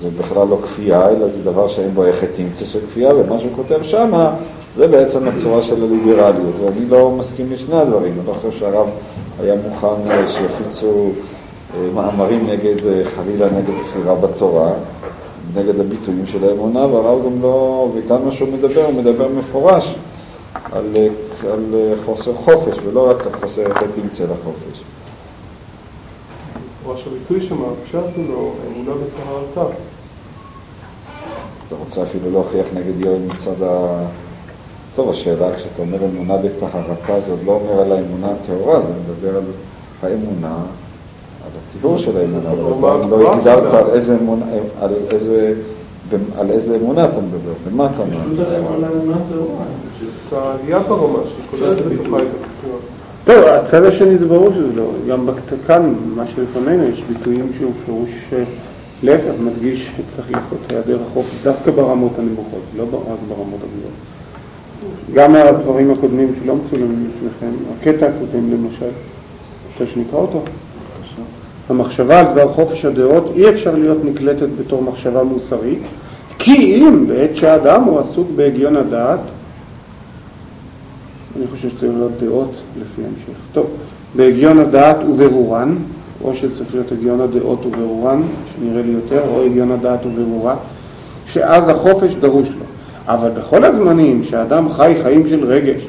זה בכלל לא כפייה, אלא זה דבר שאין בו איך תמצא של כפייה, ומה שהוא כותב שמה זה בעצם הצורה של הליברליות. ואני לא מסכים לשני הדברים, אני לא חושב שהרב היה מוכן אה, שיפיצו אה, מאמרים נגד, אה, חלילה נגד כפירה בתורה, נגד הביטויים של האמונה, והרב גם לא, וכאן מה שהוא מדבר, הוא מדבר מפורש על, אה, על אה, חוסר חופש, ולא רק על חוסר איך תמצא לחופש. או שהביטוי שם, הפשט לו, אמונה בטהרתה. אתה רוצה אפילו להוכיח נגד יואל מצד ה... טוב, השאלה, כשאתה אומר אמונה בטהרתה, זה עוד לא אומר על האמונה הטהורה, זה מדבר על האמונה הטיהור של האמונה, אבל לא הגדרת? על איזה אמונה, על איזה, על אמונה אתה מדבר, במה אתה מדבר. העלייה ברמה שהיא כוללת בתוכה את הבחירה. לא, הצד השני זה ברור שזה לא, גם כאן, מה שלפנינו, יש ביטויים שהוא פירוש אה, להפך, מדגיש שצריך לעשות היעדר החופש דווקא ברמות הנמוכות, לא רק ברמות הגבוהות. גם הדברים הקודמים שלא מצולמים לפניכם, הקטע הקודם למשל, רוצה שנקרא אותו? המחשבה על דבר חופש הדעות אי אפשר להיות נקלטת בתור מחשבה מוסרית, כי אם בעת שהאדם הוא עסוק בהגיון הדעת, אני חושב שצריך להיות דעות לפי ההמשך. טוב, בהגיון הדעת וברורן, או שצריך להיות הגיון הדעות וברורן, שנראה לי יותר, או הגיון הדעת וברורה, שאז החופש דרוש לו. אבל בכל הזמנים שהאדם חי חיים של רגש,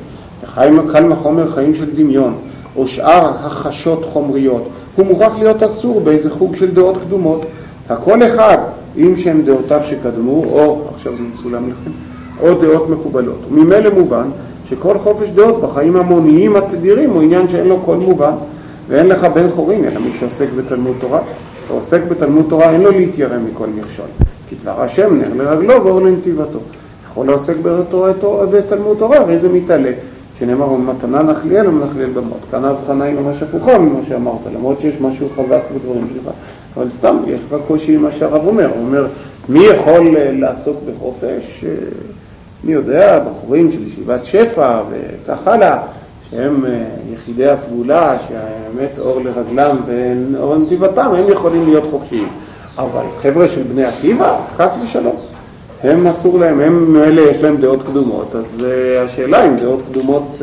וחי קל וחומר חיים של דמיון, או שאר החשות חומריות, הוא מוכרח להיות אסור באיזה חוג של דעות קדומות. הכל אחד, אם שהם דעותיו שקדמו, או, עכשיו זה מצולם לכם, או דעות מקובלות. וממילא מובן שכל חופש דעות בחיים המוניים התדירים הוא עניין שאין לו כל מובן, ואין לך בן חורין אלא מי שעוסק בתלמוד תורה. העוסק בתלמוד תורה אין לו להתיירא מכל מכשול, כי דבר השם נר לרגלו ואור לנתיבתו. יכול בתורה- בתלמוד תורה, הרי זה מתעלה. שנאמר, מתנה נחליאל ומנחליאל במות. כאן ההבחנה היא ממש הפוכה ממה שאמרת, למרות שיש משהו חזק בדברים שלך. אבל סתם, יש לך קושי עם מה שהרב אומר. הוא אומר, מי יכול אה, לעסוק בחופש? אה, מי יודע, בחורים של ישיבת שפע וכך הלאה, שהם אה, יחידי הסגולה, שהאמת אור לרגלם ואור לנתיבתם, הם יכולים להיות חופשיים. אבל חבר'ה של בני עקיבא, חס ושלום. הם אסור להם, הם אלה יש להם דעות קדומות, אז uh, השאלה אם דעות קדומות, uh,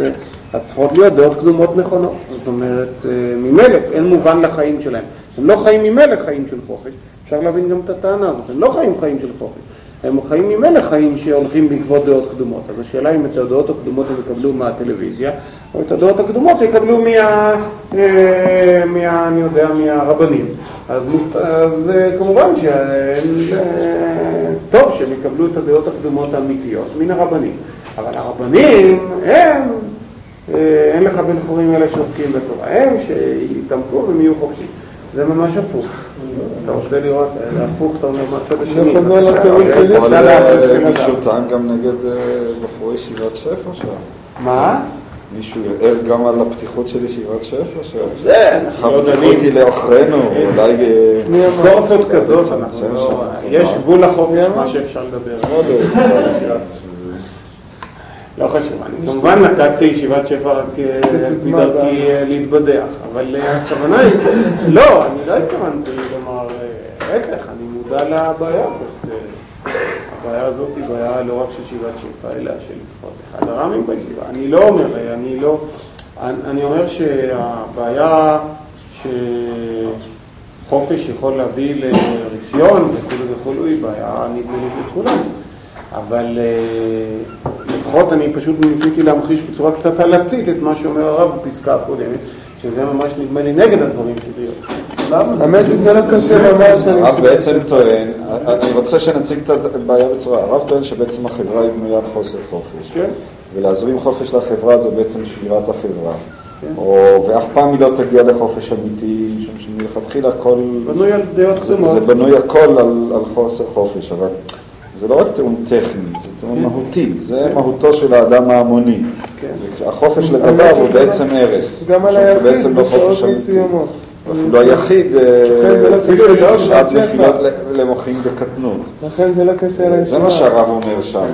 אז צריכות להיות דעות קדומות נכונות. זאת אומרת, uh, ממילא אין מובן לחיים שלהם. הם לא חיים ממילא חיים של חופש, אפשר להבין גם את הטענה הזאת, הם לא חיים חיים של חופש. הם חיים ממילא חיים שהולכים בעקבות דעות קדומות. אז השאלה אם את הדעות הקדומות הם יקבלו מהטלוויזיה, או את הדעות הקדומות יקבלו מה... אה, מה... אני יודע, מהרבנים. אז, אז אה, כמובן שטוב שהם יקבלו את הדעות הקדומות האמיתיות מן הרבנים. אבל הרבנים הם, אה, אין לך בן חורים אלה שעוסקים בתורה, הם שיתעמקו והם יהיו חופשיים. זה ממש הפוך. אתה רוצה לראות, אה, הפוך, אתה אומר מהצד השני. זה חוזר לתיאוריה שלי. אבל צד האחר של אה, מישהו. טען גם נגד אה, בחורי ישיבת שפע שם. מה? מישהו ער גם על הפתיחות של ישיבת שפע שם. זה, לא דנים. אותי לעוכרינו, אולי... אה? קורסות כזאת, אנחנו לצמצם לא... יש גבול לחופש, מה שאפשר לדבר. אוהב. לא חשוב, אני כמובן נקטתי ישיבת שפע רק אה, מדרכי אה, להתבדח, אבל אה, הכוונה היא, לא, אני לא התכוונתי ההפך, אני מודע לבעיה הזאת. הבעיה הזאת היא בעיה לא רק של ישיבת שפע, אלא של לפחות אחד הר"מים בישיבה. אני לא אומר, אני לא, אני- אומר שהבעיה שחופש יכול להביא לרפיון וכו' וכו' היא בעיה נדמה לי לכולנו. אבל אה, לפחות אני פשוט ניסיתי להמחיש בצורה קצת הלצית את מה שאומר הרב בפסקה הקודמת, שזה ממש נדמה לי נגד הדברים שלי. למה? האמת שזה לא קשה ממש, הרב בעצם טוען, אני רוצה שנציג את הבעיה בצורה, הרב טוען שבעצם החברה היא בנויה על חוסר חופש. כן. ולהזרים חופש לחברה זה בעצם שבירת החברה. כן. או, ואף פעם היא לא תגיע לחופש אמיתי, משום שמלכתחילה הכל... בנוי על דעות זה, קדומות. זה בנוי הכל על, חוסר חופש, אבל זה לא רק טיעון טכני, זה טיעון מהותי, זה מהותו של האדם ההמוני. כן. זה- החופש לגביו הוא בעצם הרס. גם על היחיד שבעצם לא בשעות חופש אמיתי. אפילו היחיד, אה, זה לא לא שעת. נפילות למוחים בקטנות. לכן זה לא זה לישיבה. מה שהרב אומר שם.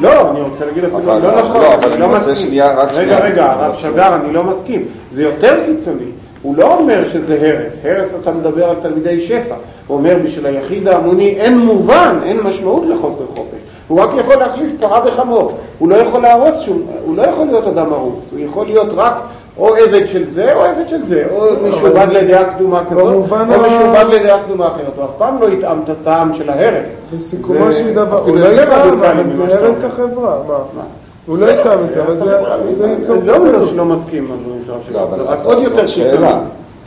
לא, אני רוצה להגיד אפילו, לא נכון, לא, אבל אני לא מסכים. רגע. רגע, הרב שגר, אני לא מסכים. זה יותר קיצוני. הוא לא אומר שזה הרס. הרס אתה מדבר על תלמידי שפע. הוא אומר בשביל היחיד ההמוני אין מובן, אין משמעות לחוסר חופש. הוא רק יכול להחליף פרה בחמור. הוא לא יכול להרוס שום, הוא לא יכול להיות אדם הרוס. הוא יכול להיות רק או עבד של זה או עבד של זה, או משועבד לדעה קדומה כזאת, או משועבד לדעה קדומה אחרת. הוא אף פעם לא יטעם את הטעם של ההרס. בסיכומו של דבר, אפילו הוא לא יותר יטעם, אבל ממה זה הרס. החברה, מה? הוא לא יטעם את זה, אבל זה- ייצור לא. שלא מסכים לא, אז- עוד אז יותר שאלה. קיצוני.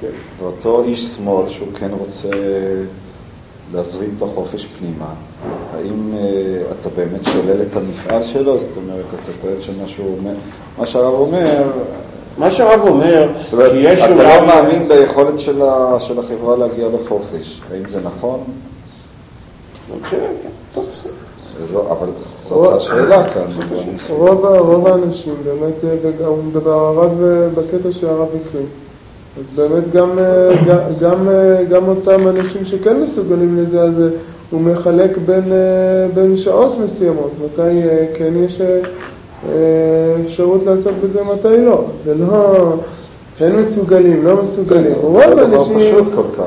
כן. ואותו איש שמאל שהוא כן רוצה להזרים את החופש פנימה, האם אה, אתה באמת שולל את המפעל שלו? זאת אומרת, אתה טוען שמה שהוא אומר, מה שהרב אומר, מה שהרב אומר, שיש אתה אולי... לא מאמין ביכולת של ה- של החברה להגיע לחופש. האם זה נכון? כן, כן, אבל זאת השאלה כאן. רוב, האנשים באמת, אה, הוא מדבר הרב אה, בקטע שהרב הקריא. אז באמת גם, אה, גם, גם, אה, גם אותם אנשים שכן מסוגלים לזה, אז אה, הוא מחלק בין, אה, בין שעות מסוימות, מתי אה, כן יש אה, אה, אפשרות לעסוק בזה, מתי לא. זה לא... כן מסוגלים, לא מסוגלים. כן, זה רוב לא האנשים.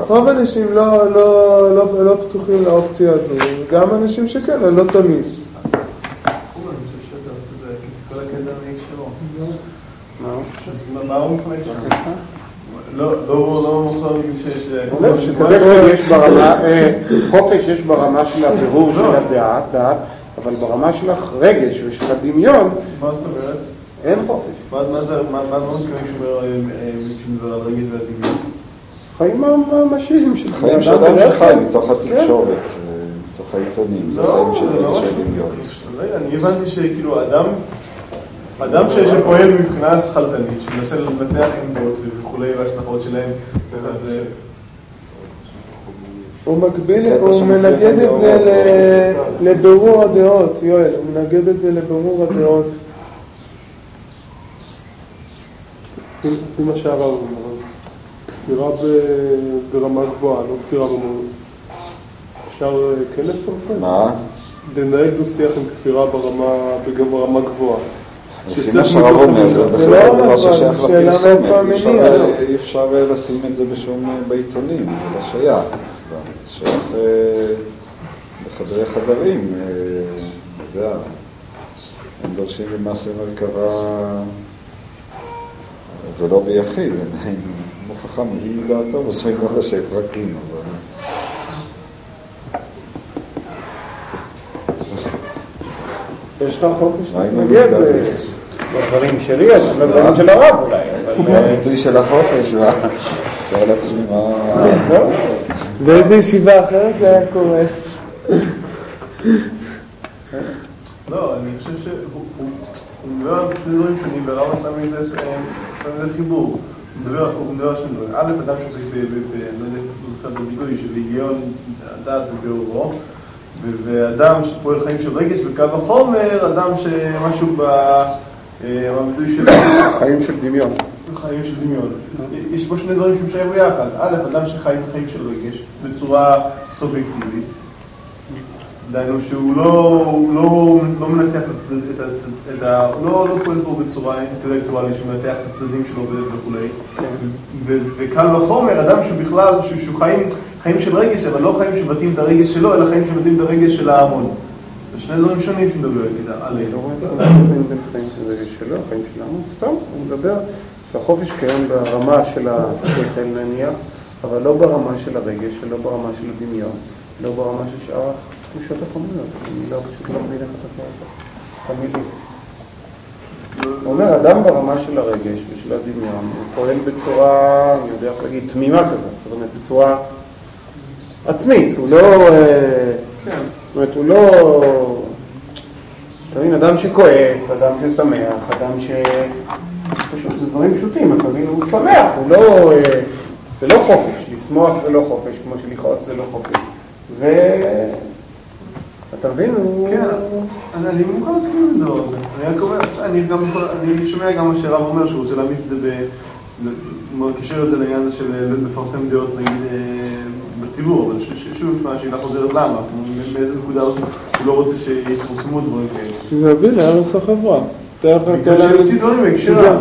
רוב האנשים לא, לא, לא, לא פתוחים לאופציה הזו, גם אנשים שכן, אבל לא תמיד. שם? לא, לא, לא מוכן שיש... אה, חופש יש ברמה של הבירור של הדעת, דעת, אבל ברמה של הרגש ושל הדמיון מה זאת אומרת? אין חופש. מה מה זה, מה מה מתכוון אומר, אה, אה, על רגש והדמיון? חיים ממשיים של חיים של אדם שחי כלל. מתוך כן. התקשורת, אה, מתוך העיתונים, זה חיים של זה רגש ודמיון. אני הבנתי שכאילו אדם, אדם ש- שפועל מבחינה שכלתנית, שמנסה לנתח עמדות וכולי וההשלכות שלהם, אז הוא מקביל, זה הוא מנגד את זה לבירור הדעות, יואל, הוא מנגד את זה לבירור הדעות. לפי מה שהרב אומר, אז כפירה ב- ברמה גבוהה, לא כפירה במהות. אפשר אה, כן לפרסם? מה? לנהל דו-שיח עם כפירה ברמה, ברמה גבוהה. לפי שיצא מה שהרב אומר, זה. זה בכלל לא דבר ששייך מאיפה אי אפשר- אפשר אה, לשים את זה בשום אה, בעיתונים, זה לא שייך. שייך אה, בחדרי חדרים, אה, אתה יודע, הם דורשים במעשה מרכבה ולא ביחיד, עדיין כמו חכם מביא מדעתו, מוסרים לו ראשי פרקים, אבל... יש לך חופש להתנגד לדברים שלי, אז לדברים של הרב אולי. זה הביטוי של החופש, מה? תאר לעצמי מה... לא? באיזה ישיבה אחרת זה היה קורה? לא, אני חושב שהוא הוא- הוא מדבר על שני דברים שונים, והרב עשה מזה חיבור. הוא מדבר על שני דברים. א', אדם שעוסק ב... לא יודע איך הוא זוכר את הביטוי, של היגיון הדעת וביאורו, ו- ואדם שפועל חיים של רגש, וקל וחומר, אדם שמשהו ב... אה, הביטוי של חיים של דמיון. חיים של דמיון. יש פה שני דברים שמשלבים ביחד. א', אדם שחי בחיים של רגש בצורה סובייקטיבית. דהיינו שהוא לא, לא, לא מנתח את, הצד-. לא, לא פועל פה בצורה אינטלקטואלית שהוא מנתח את הצדדים שלו וכולי. וקל וחומר, אדם שהוא בכלל, שהוא, חיים, חיים של רגש, אבל לא חיים שמבטאים את הרגש שלו, אלא חיים שמבטאים את הרגש של ההמון. זה שני דברים שונים שהוא מדבר איתה, לא. רואה את ההבדלים בין חיים של רגש שלו, חיים שלנו, סתם, הוא מדבר שהחופש קיים ברמה של השכל נניח, אבל לא ברמה של הרגש, ולא ברמה של הדמיון, לא ברמה של שאר התחושות החומריות. אני לא פשוט לא מבין איך אתה קורא את המילים. הוא אומר, אדם ברמה של הרגש ושל הדמיון, הוא פועל בצורה, אני יודע איך להגיד, תמימה כזאת, זאת אומרת, בצורה עצמית, הוא לא... אה, זאת אומרת, הוא לא... אתה מבין, אדם שכועס, אדם ששמח, אדם ש... פשוט, זה דברים פשוטים, אתה מבין, הוא שמח, הוא לא... אה, זה לא חופש, לשמוח זה לא חופש, כמו שלכעוס זה לא חופש. זה... אתה מבין. כן, אני מוכן להסכים עם הדבר הזה. אני רק אומר, אני גם יכול- אני שומע גם מה שהרב אומר, שהוא רוצה להעמיס את זה ב... מקשר את זה לעניין הזה של לפרסם דעות נגיד אה, בציבור, אבל שוב, השאלה חוזרת למה, מאיזה נקודה הוא לא רוצה שיפורסמו דברים כאלה. זה יביא להרס החברה. בגלל כל שיוציא דברים בהקשר זה- ה-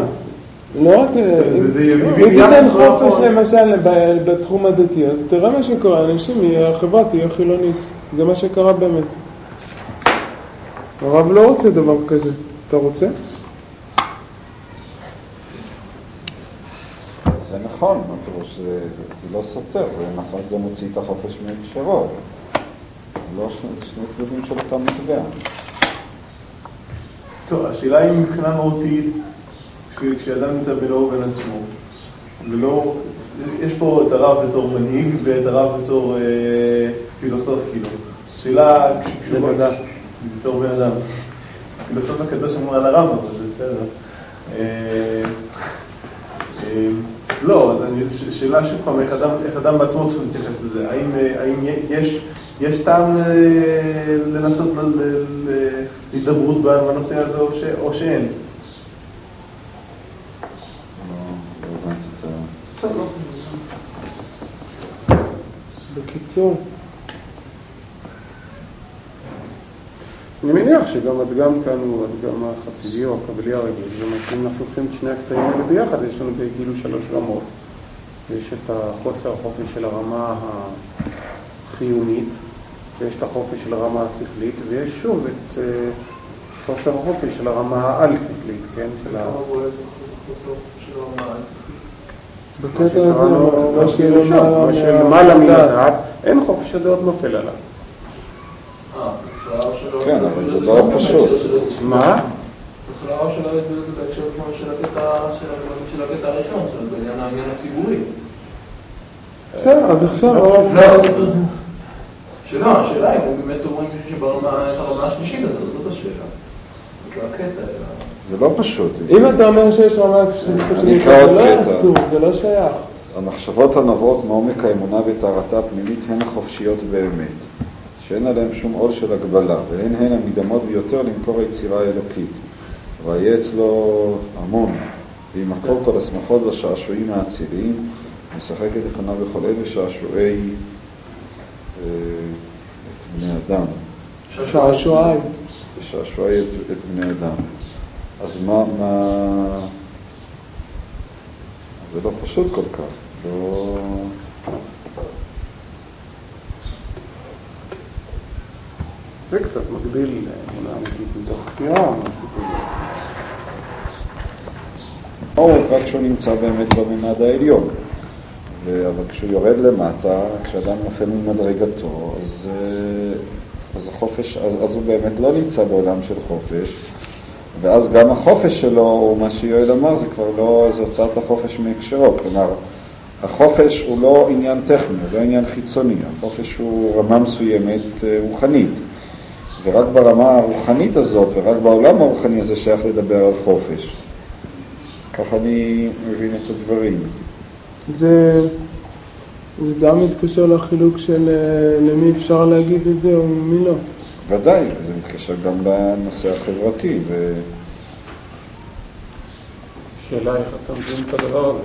לא רק... זה- זה יביא אם בידיעה תיתן בצורה חופש נכון. למשל בתחום הדתי, אז תראה מה שקורה, אנשים, החברה תהיה חילונית. זה מה שקרה באמת. הרב לא רוצה דבר כזה. אתה רוצה? זה נכון, מה פירוש, זה, זה, זה לא סותר, זה נכון שזה מוציא את החופש מהקשרו. זה לא שני צדדים של אותה מטבע. טוב, השאלה היא מבחינה מהותית, כש- כשאדם נמצא בינו ובין עצמו, ולא, יש פה את הרב בתור מנהיג ואת הרב בתור אה, פילוסוף, כאילו. שאלה קשורה... בן אדם. בתור בן אדם. פילוסוף הקדוש אמר על הרב, אבל זה בסדר. אה, לא, אז אני, שאלה שוב פעם, איך אדם, איך אדם בעצמו צריך להתייחס לזה? האם, אה, האם יש, יש טעם אה, לנסות להידברות בנושא הזה או, ש, או שאין? לא לא הבנתי את ה... בקיצור, אני מניח שגם הדגם כאן הוא הדגם החסידי או הקבלי הרגיל, זאת אומרת, אם אנחנו לוקחים את שני הקטעים האלה ביחד, יש לנו כאילו שלוש רמות. יש את החוסר החופש של הרמה החיונית, ויש את החופש של הרמה השכלית, ויש שוב את אה, חוסר החופש של הרמה העל-שכלית, כן? של ה... בקטע הזה, שקראנו מה שלמעלה מן. הדעת, אין חופש הדעות נופל עליו. כן, אבל זה לא פשוט. מה? בכלל שלא ידעו את זה בהקשר של הקטע של הראשון, של בעניין העניין הציבורי. בסדר, אז עכשיו, לא, שאלה, השאלה אם הוא באמת אומרים שברמה, את הרמה השלישית הזאת, זאת השאלה. זה הקטע, אלא... זה לא פשוט. אם אתה אומר שיש רמה שלישית, אני זה לא. אסור, זה לא שייך. המחשבות הנובעות מעומק האמונה וטהרתה הפנימית הן החופשיות באמת, שאין עליהן שום עול של הגבלה, והן הן המדמות ביותר למקור היצירה האלוקית. והיה אצלו המון, ועם הכל כל השמחות והשעשועים האציליים, משחקת לפניו בכל אלה שעשועי את בני אדם, שעשועיים. שעשועי את, את בני אדם. אז מה, מה... זה לא פשוט כל כך, לא... זה קצת מקביל לאמונה אמיתית מתוך כפירה, רק כשהוא נמצא באמת בממד העליון. אבל כשהוא יורד למטה, כשאדם נופל ממדרגתו, אז, אה, אז החופש, אז, אז הוא באמת לא נמצא בעולם של חופש, ואז גם החופש שלו, הוא מה שיואל אמר, זה כבר לא, זה הוצאת החופש מהקשרו. כלומר, החופש הוא לא עניין טכני, הוא לא עניין חיצוני, החופש הוא רמה מסוימת אה, רוחנית. ורק ברמה הרוחנית הזאת, ורק בעולם הרוחני הזה שייך לדבר על חופש. ככה אני מבין את הדברים. זה, זה גם מתקשר לחילוק של אה, למי אפשר להגיד את זה או מי לא. ודאי, זה מתקשר גם לנושא החברתי, ו... שאלה איך אתה מבין את הדבר הזה.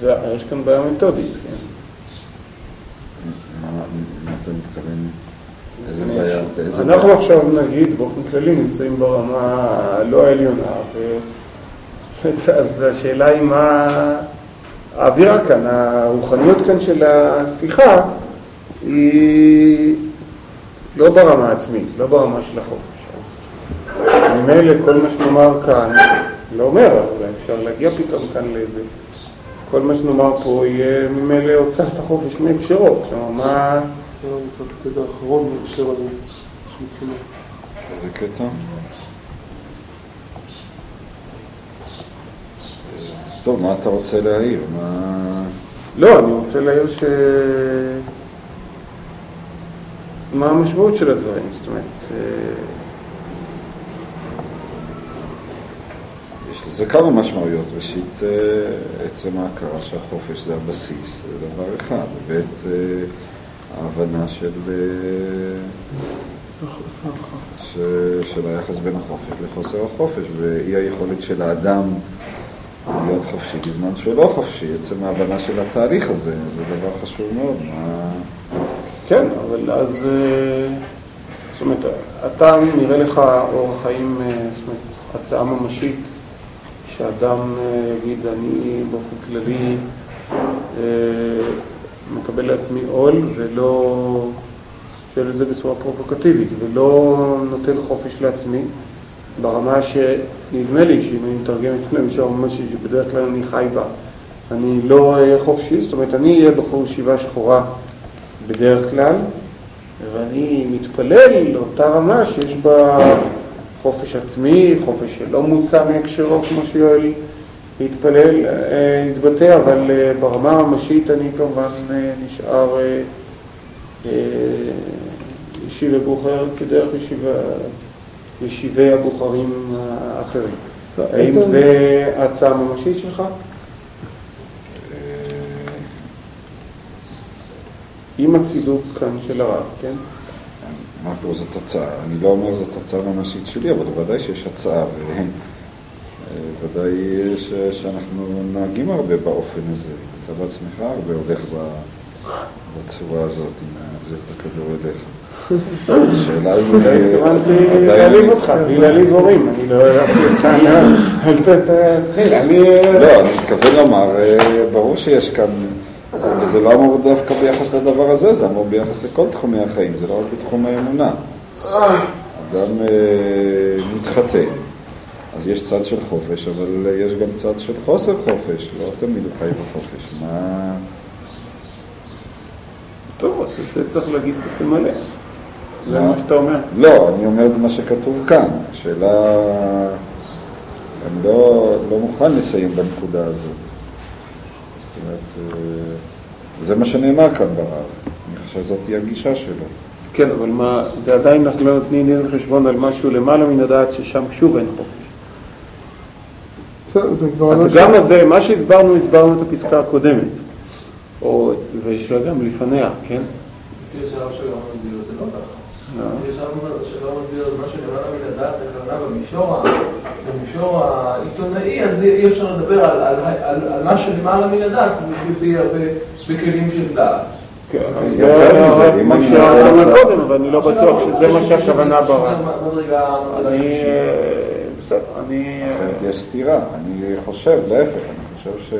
זה, יש כאן בעיה מתודית, כן. מה, מה אתה מתכוון? איזה בעיה? אנחנו? עכשיו נגיד באופן כללי נמצאים ברמה הלא העליונה, ו... אז השאלה היא מה האווירה כאן, הרוחניות כאן של השיחה היא לא ברמה העצמית, לא ברמה של החופש. אז ממילא כל מה שנאמר כאן, לא אומר, אבל אפשר להגיע פתאום כאן לאיזה... כל מה שנאמר פה יהיה ממילא הוצאת החופש מהקשרו. כלומר, מה... זה לא נקרא הקטע האחרון בהקשר הזה, שמצוין. איזה קטע? טוב, מה אתה רוצה להעיר? מה... לא, אני רוצה להעיר ש... מה המשמעות של הדברים? זאת אומרת, אה, יש לזה כמה משמעויות. ראשית, אה, עצם ההכרה שהחופש זה הבסיס, זה דבר אחד. וב' אה, ההבנה של, אה, ש, של היחס בין החופש לחוסר החופש, ואי היכולת של האדם להיות חופשי בזמן שהוא לא חופשי. עצם ההבנה של התהליך הזה, זה דבר חשוב מאוד. מה... כן, אבל אז... אה, זאת אומרת, אתה נראה לך אורח חיים, אה, זאת אומרת, הצעה ממשית, שאדם אה, יגיד, אני באופן כללי מקבל לעצמי עול ולא, שואל את זה בצורה פרובוקטיבית, ולא נותן חופש לעצמי, ברמה שנדמה לי שאם אני מתרגם את זה למישור ממשי, שבדרך כלל אני חי בה, אני לא אהיה חופשי, זאת אומרת, אני אהיה בחור ישיבה שחורה בדרך כלל, ואני מתפלל לאותה רמה שיש בה חופש עצמי, חופש שלא מוצא מהקשרו, כמו שיואל התפלל, אה, התבטא, אבל אה, ברמה הממשית אני כמובן אה, נשאר אה, אה, ישיבה בוחר כדרך ישיבה, ישיבי הבוחרים האחרים. האם בעצם- זה ההצעה הממשית שלך? עם הצידוק כאן של הרב, כן? מה פה זאת הצעה? אני לא אומר זאת הצעה ממשית שלי, אבל ודאי שיש הצעה, וודאי ש, שאנחנו נוהגים הרבה באופן הזה. אתה בעצמך הרבה הולך בצורה הזאת, אם נחזיר את הכדור אליך. השאלה היא... לא התכוונתי עדיין- להעליב אותך, בלי להעליב הורים, אני לא הערבתי אותך, אל ת- תתחיל, אני... לא, אני מתכוון לומר, אה, ברור שיש כאן, זה- וזה לא אמור דווקא ביחס לדבר הזה, זה אמור ביחס לכל תחומי החיים, זה לא רק בתחום האמונה. אדם אה, מתחתן, אז יש צד של חופש, אבל אה, יש גם צד של חוסר חופש, לא תמיד הוא חי בחופש. מה... טוב, אז את זה צריך להגיד בפה מלא. זה מה? שאתה אומר. לא, אני אומר את מה שכתוב כאן. השאלה, אני לא, לא מוכן לסיים בנקודה הזאת. זאת אומרת, אה, זה מה שנאמר כאן ברב. אני חושב שזאת היא הגישה שלו. כן, אבל מה, זה עדיין אנחנו לא נותנים דין וחשבון על משהו למעלה מן הדעת ששם שוב אין חופש. לא... הפגם הזה, מה שהסברנו, הסברנו את הפסקה הקודמת. או, ויש לה גם לפניה, כן? יש הרב שלא מסביר את זה לא ככה. לא. יש הרב שלא מסביר מה שלמעלה מן הדעת הכוונה במישור העיתונאי, אז אי אפשר לדבר על- מה שלמעלה מן הדעת בכלים של דעת. כן, יותר זה מזה, הרב אם אני משה אומר אמר את ה- קודם, אבל אני לא בטוח שזה מה שהכוונה מדרגה אני. אה, בסדר, אני... אה, יש סתירה. אני חושב, להפך, אני חושב ש...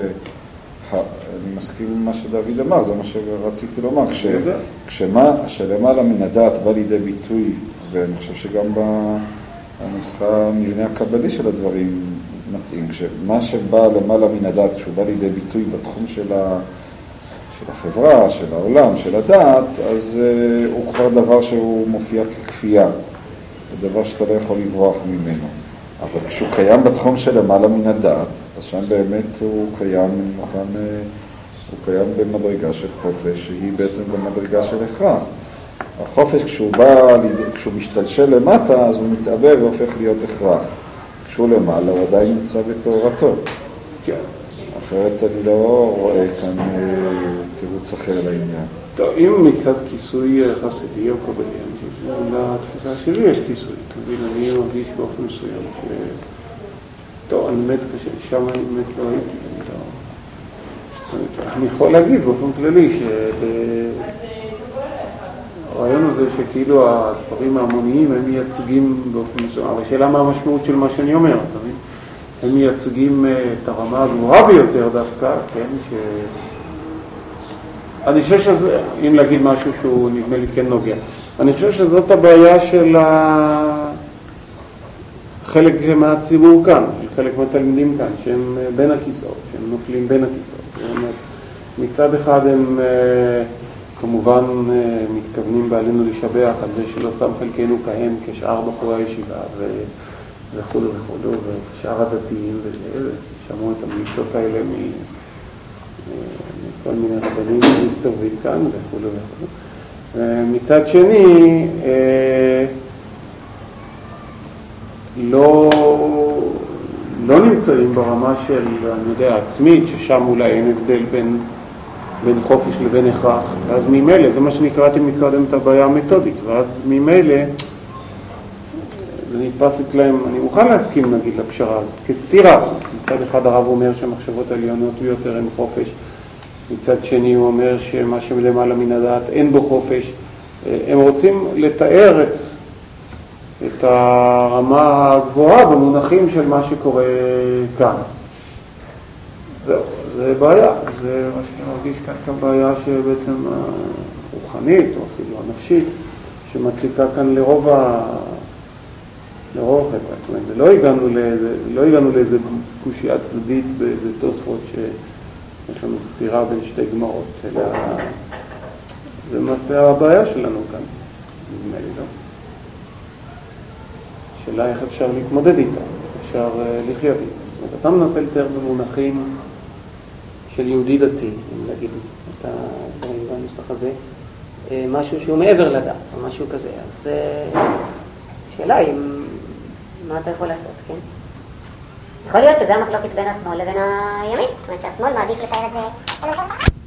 אני מסכים עם מה שדוד אמר, זה מה שרציתי לומר. כש... כשמה שלמעלה מן הדעת בא לידי ביטוי, ואני חושב שגם בנוסחה, המבנה הקבלי של הדברים מתאים, כשמה שבא למעלה מן הדעת, כשהוא בא לידי ביטוי בתחום של, ה... של החברה, של העולם, של הדעת, אז uh, הוא כבר דבר שהוא מופיע ככפייה, זה דבר שאתה לא יכול לברוח ממנו. אבל כשהוא קיים בתחום של למעלה מן הדעת, אז שם באמת הוא קיים, אני מוכן, אה, הוא קיים במדרגה של חופש, שהיא בעצם גם מדרגה של הכרח. החופש, כשהוא בא, כשהוא משתלשל למטה, אז הוא מתעבה והופך להיות הכרח. כשהוא למעלה, הוא עדיין נמצא בטהרתו. כן. אחרת אני לא רואה כאן אה, תירוץ אחר לעניין. טוב, אם מצד כיסוי אה, חסידי או קבלי, אני חושב שלתפיסה שלי יש כיסוי. אתה מבין, אני מרגיש באופן מסוים ש... טוב, אני מת קשה, שם אני באמת לא הייתי, אני לא... אני יכול להגיד באופן כללי שהרעיון הזה שכאילו הדברים ההמוניים הם מייצגים באופן מסוים, אבל השאלה מה המשמעות של מה שאני אומר, אתה מבין? הם מייצגים אה, את הרמה הגבוהה ביותר דווקא, כן, ש... אני חושב שזה, אם להגיד משהו שהוא נדמה לי כן נוגע, אני חושב שזאת הבעיה של. חלק מהציבור כאן, חלק מהתלמידים כאן, שהם אה, בין הכיסאות, שהם נופלים בין הכיסאות. מצד אחד הם אה, כמובן אה, מתכוונים בעלינו לשבח על זה שלא שם חלקנו כהם כשאר בחורי הישיבה. וכולו וכולו, ושאר הדתיים, ושמעו את המליצות האלה. מכל מיני רבנים שמסתובבים כאן וכולו וכולו. מצד שני, לא, לא נמצאים ברמה של, אני יודע, עצמית, ששם אולי אין הבדל בין, בין חופש לבין הכרח, ואז ממילא, זה מה שנקראתי מקודם את הבעיה המתודית, ואז ממילא זה נתפס אצלהם, אני מוכן להסכים נגיד לפשרה הזאת, כסתירה. מצד אחד הרב אומר שהמחשבות העליונות ביותר הן חופש, מצד שני הוא אומר שמה שלמעלה מן הדעת אין בו חופש. הם רוצים לתאר את, את הרמה הגבוהה במונחים של מה שקורה כאן. זהו, זה בעיה, זה מה שאני מרגיש כאן כבעיה שבעצם הרוחנית, או אפילו הנפשית, שמציקה כאן לרוב ה... לרוב החברה. זאת אומרת, לא הגענו לאיזה, לא לאיזה קושייה צדדית באיזה תוספות שיש לנו סתירה בין שתי גמרות, אלא זה למעשה הבעיה שלנו כאן, נדמה לי, לא? השאלה איך אפשר להתמודד איתה, אפשר uh, לחיות איתה. זאת אומרת, אתה מנסה לתאר במונחים של יהודי דתי, אם להגיד את הדברים בנוסח הזה, אה, משהו שהוא מעבר לדת, או משהו כזה, אז אה, השאלה היא, מה אתה יכול לעשות, כן? יכול להיות שזו המחלוקת בין השמאל לבין הימין, זאת אומרת שהשמאל מעדיף לתאר את זה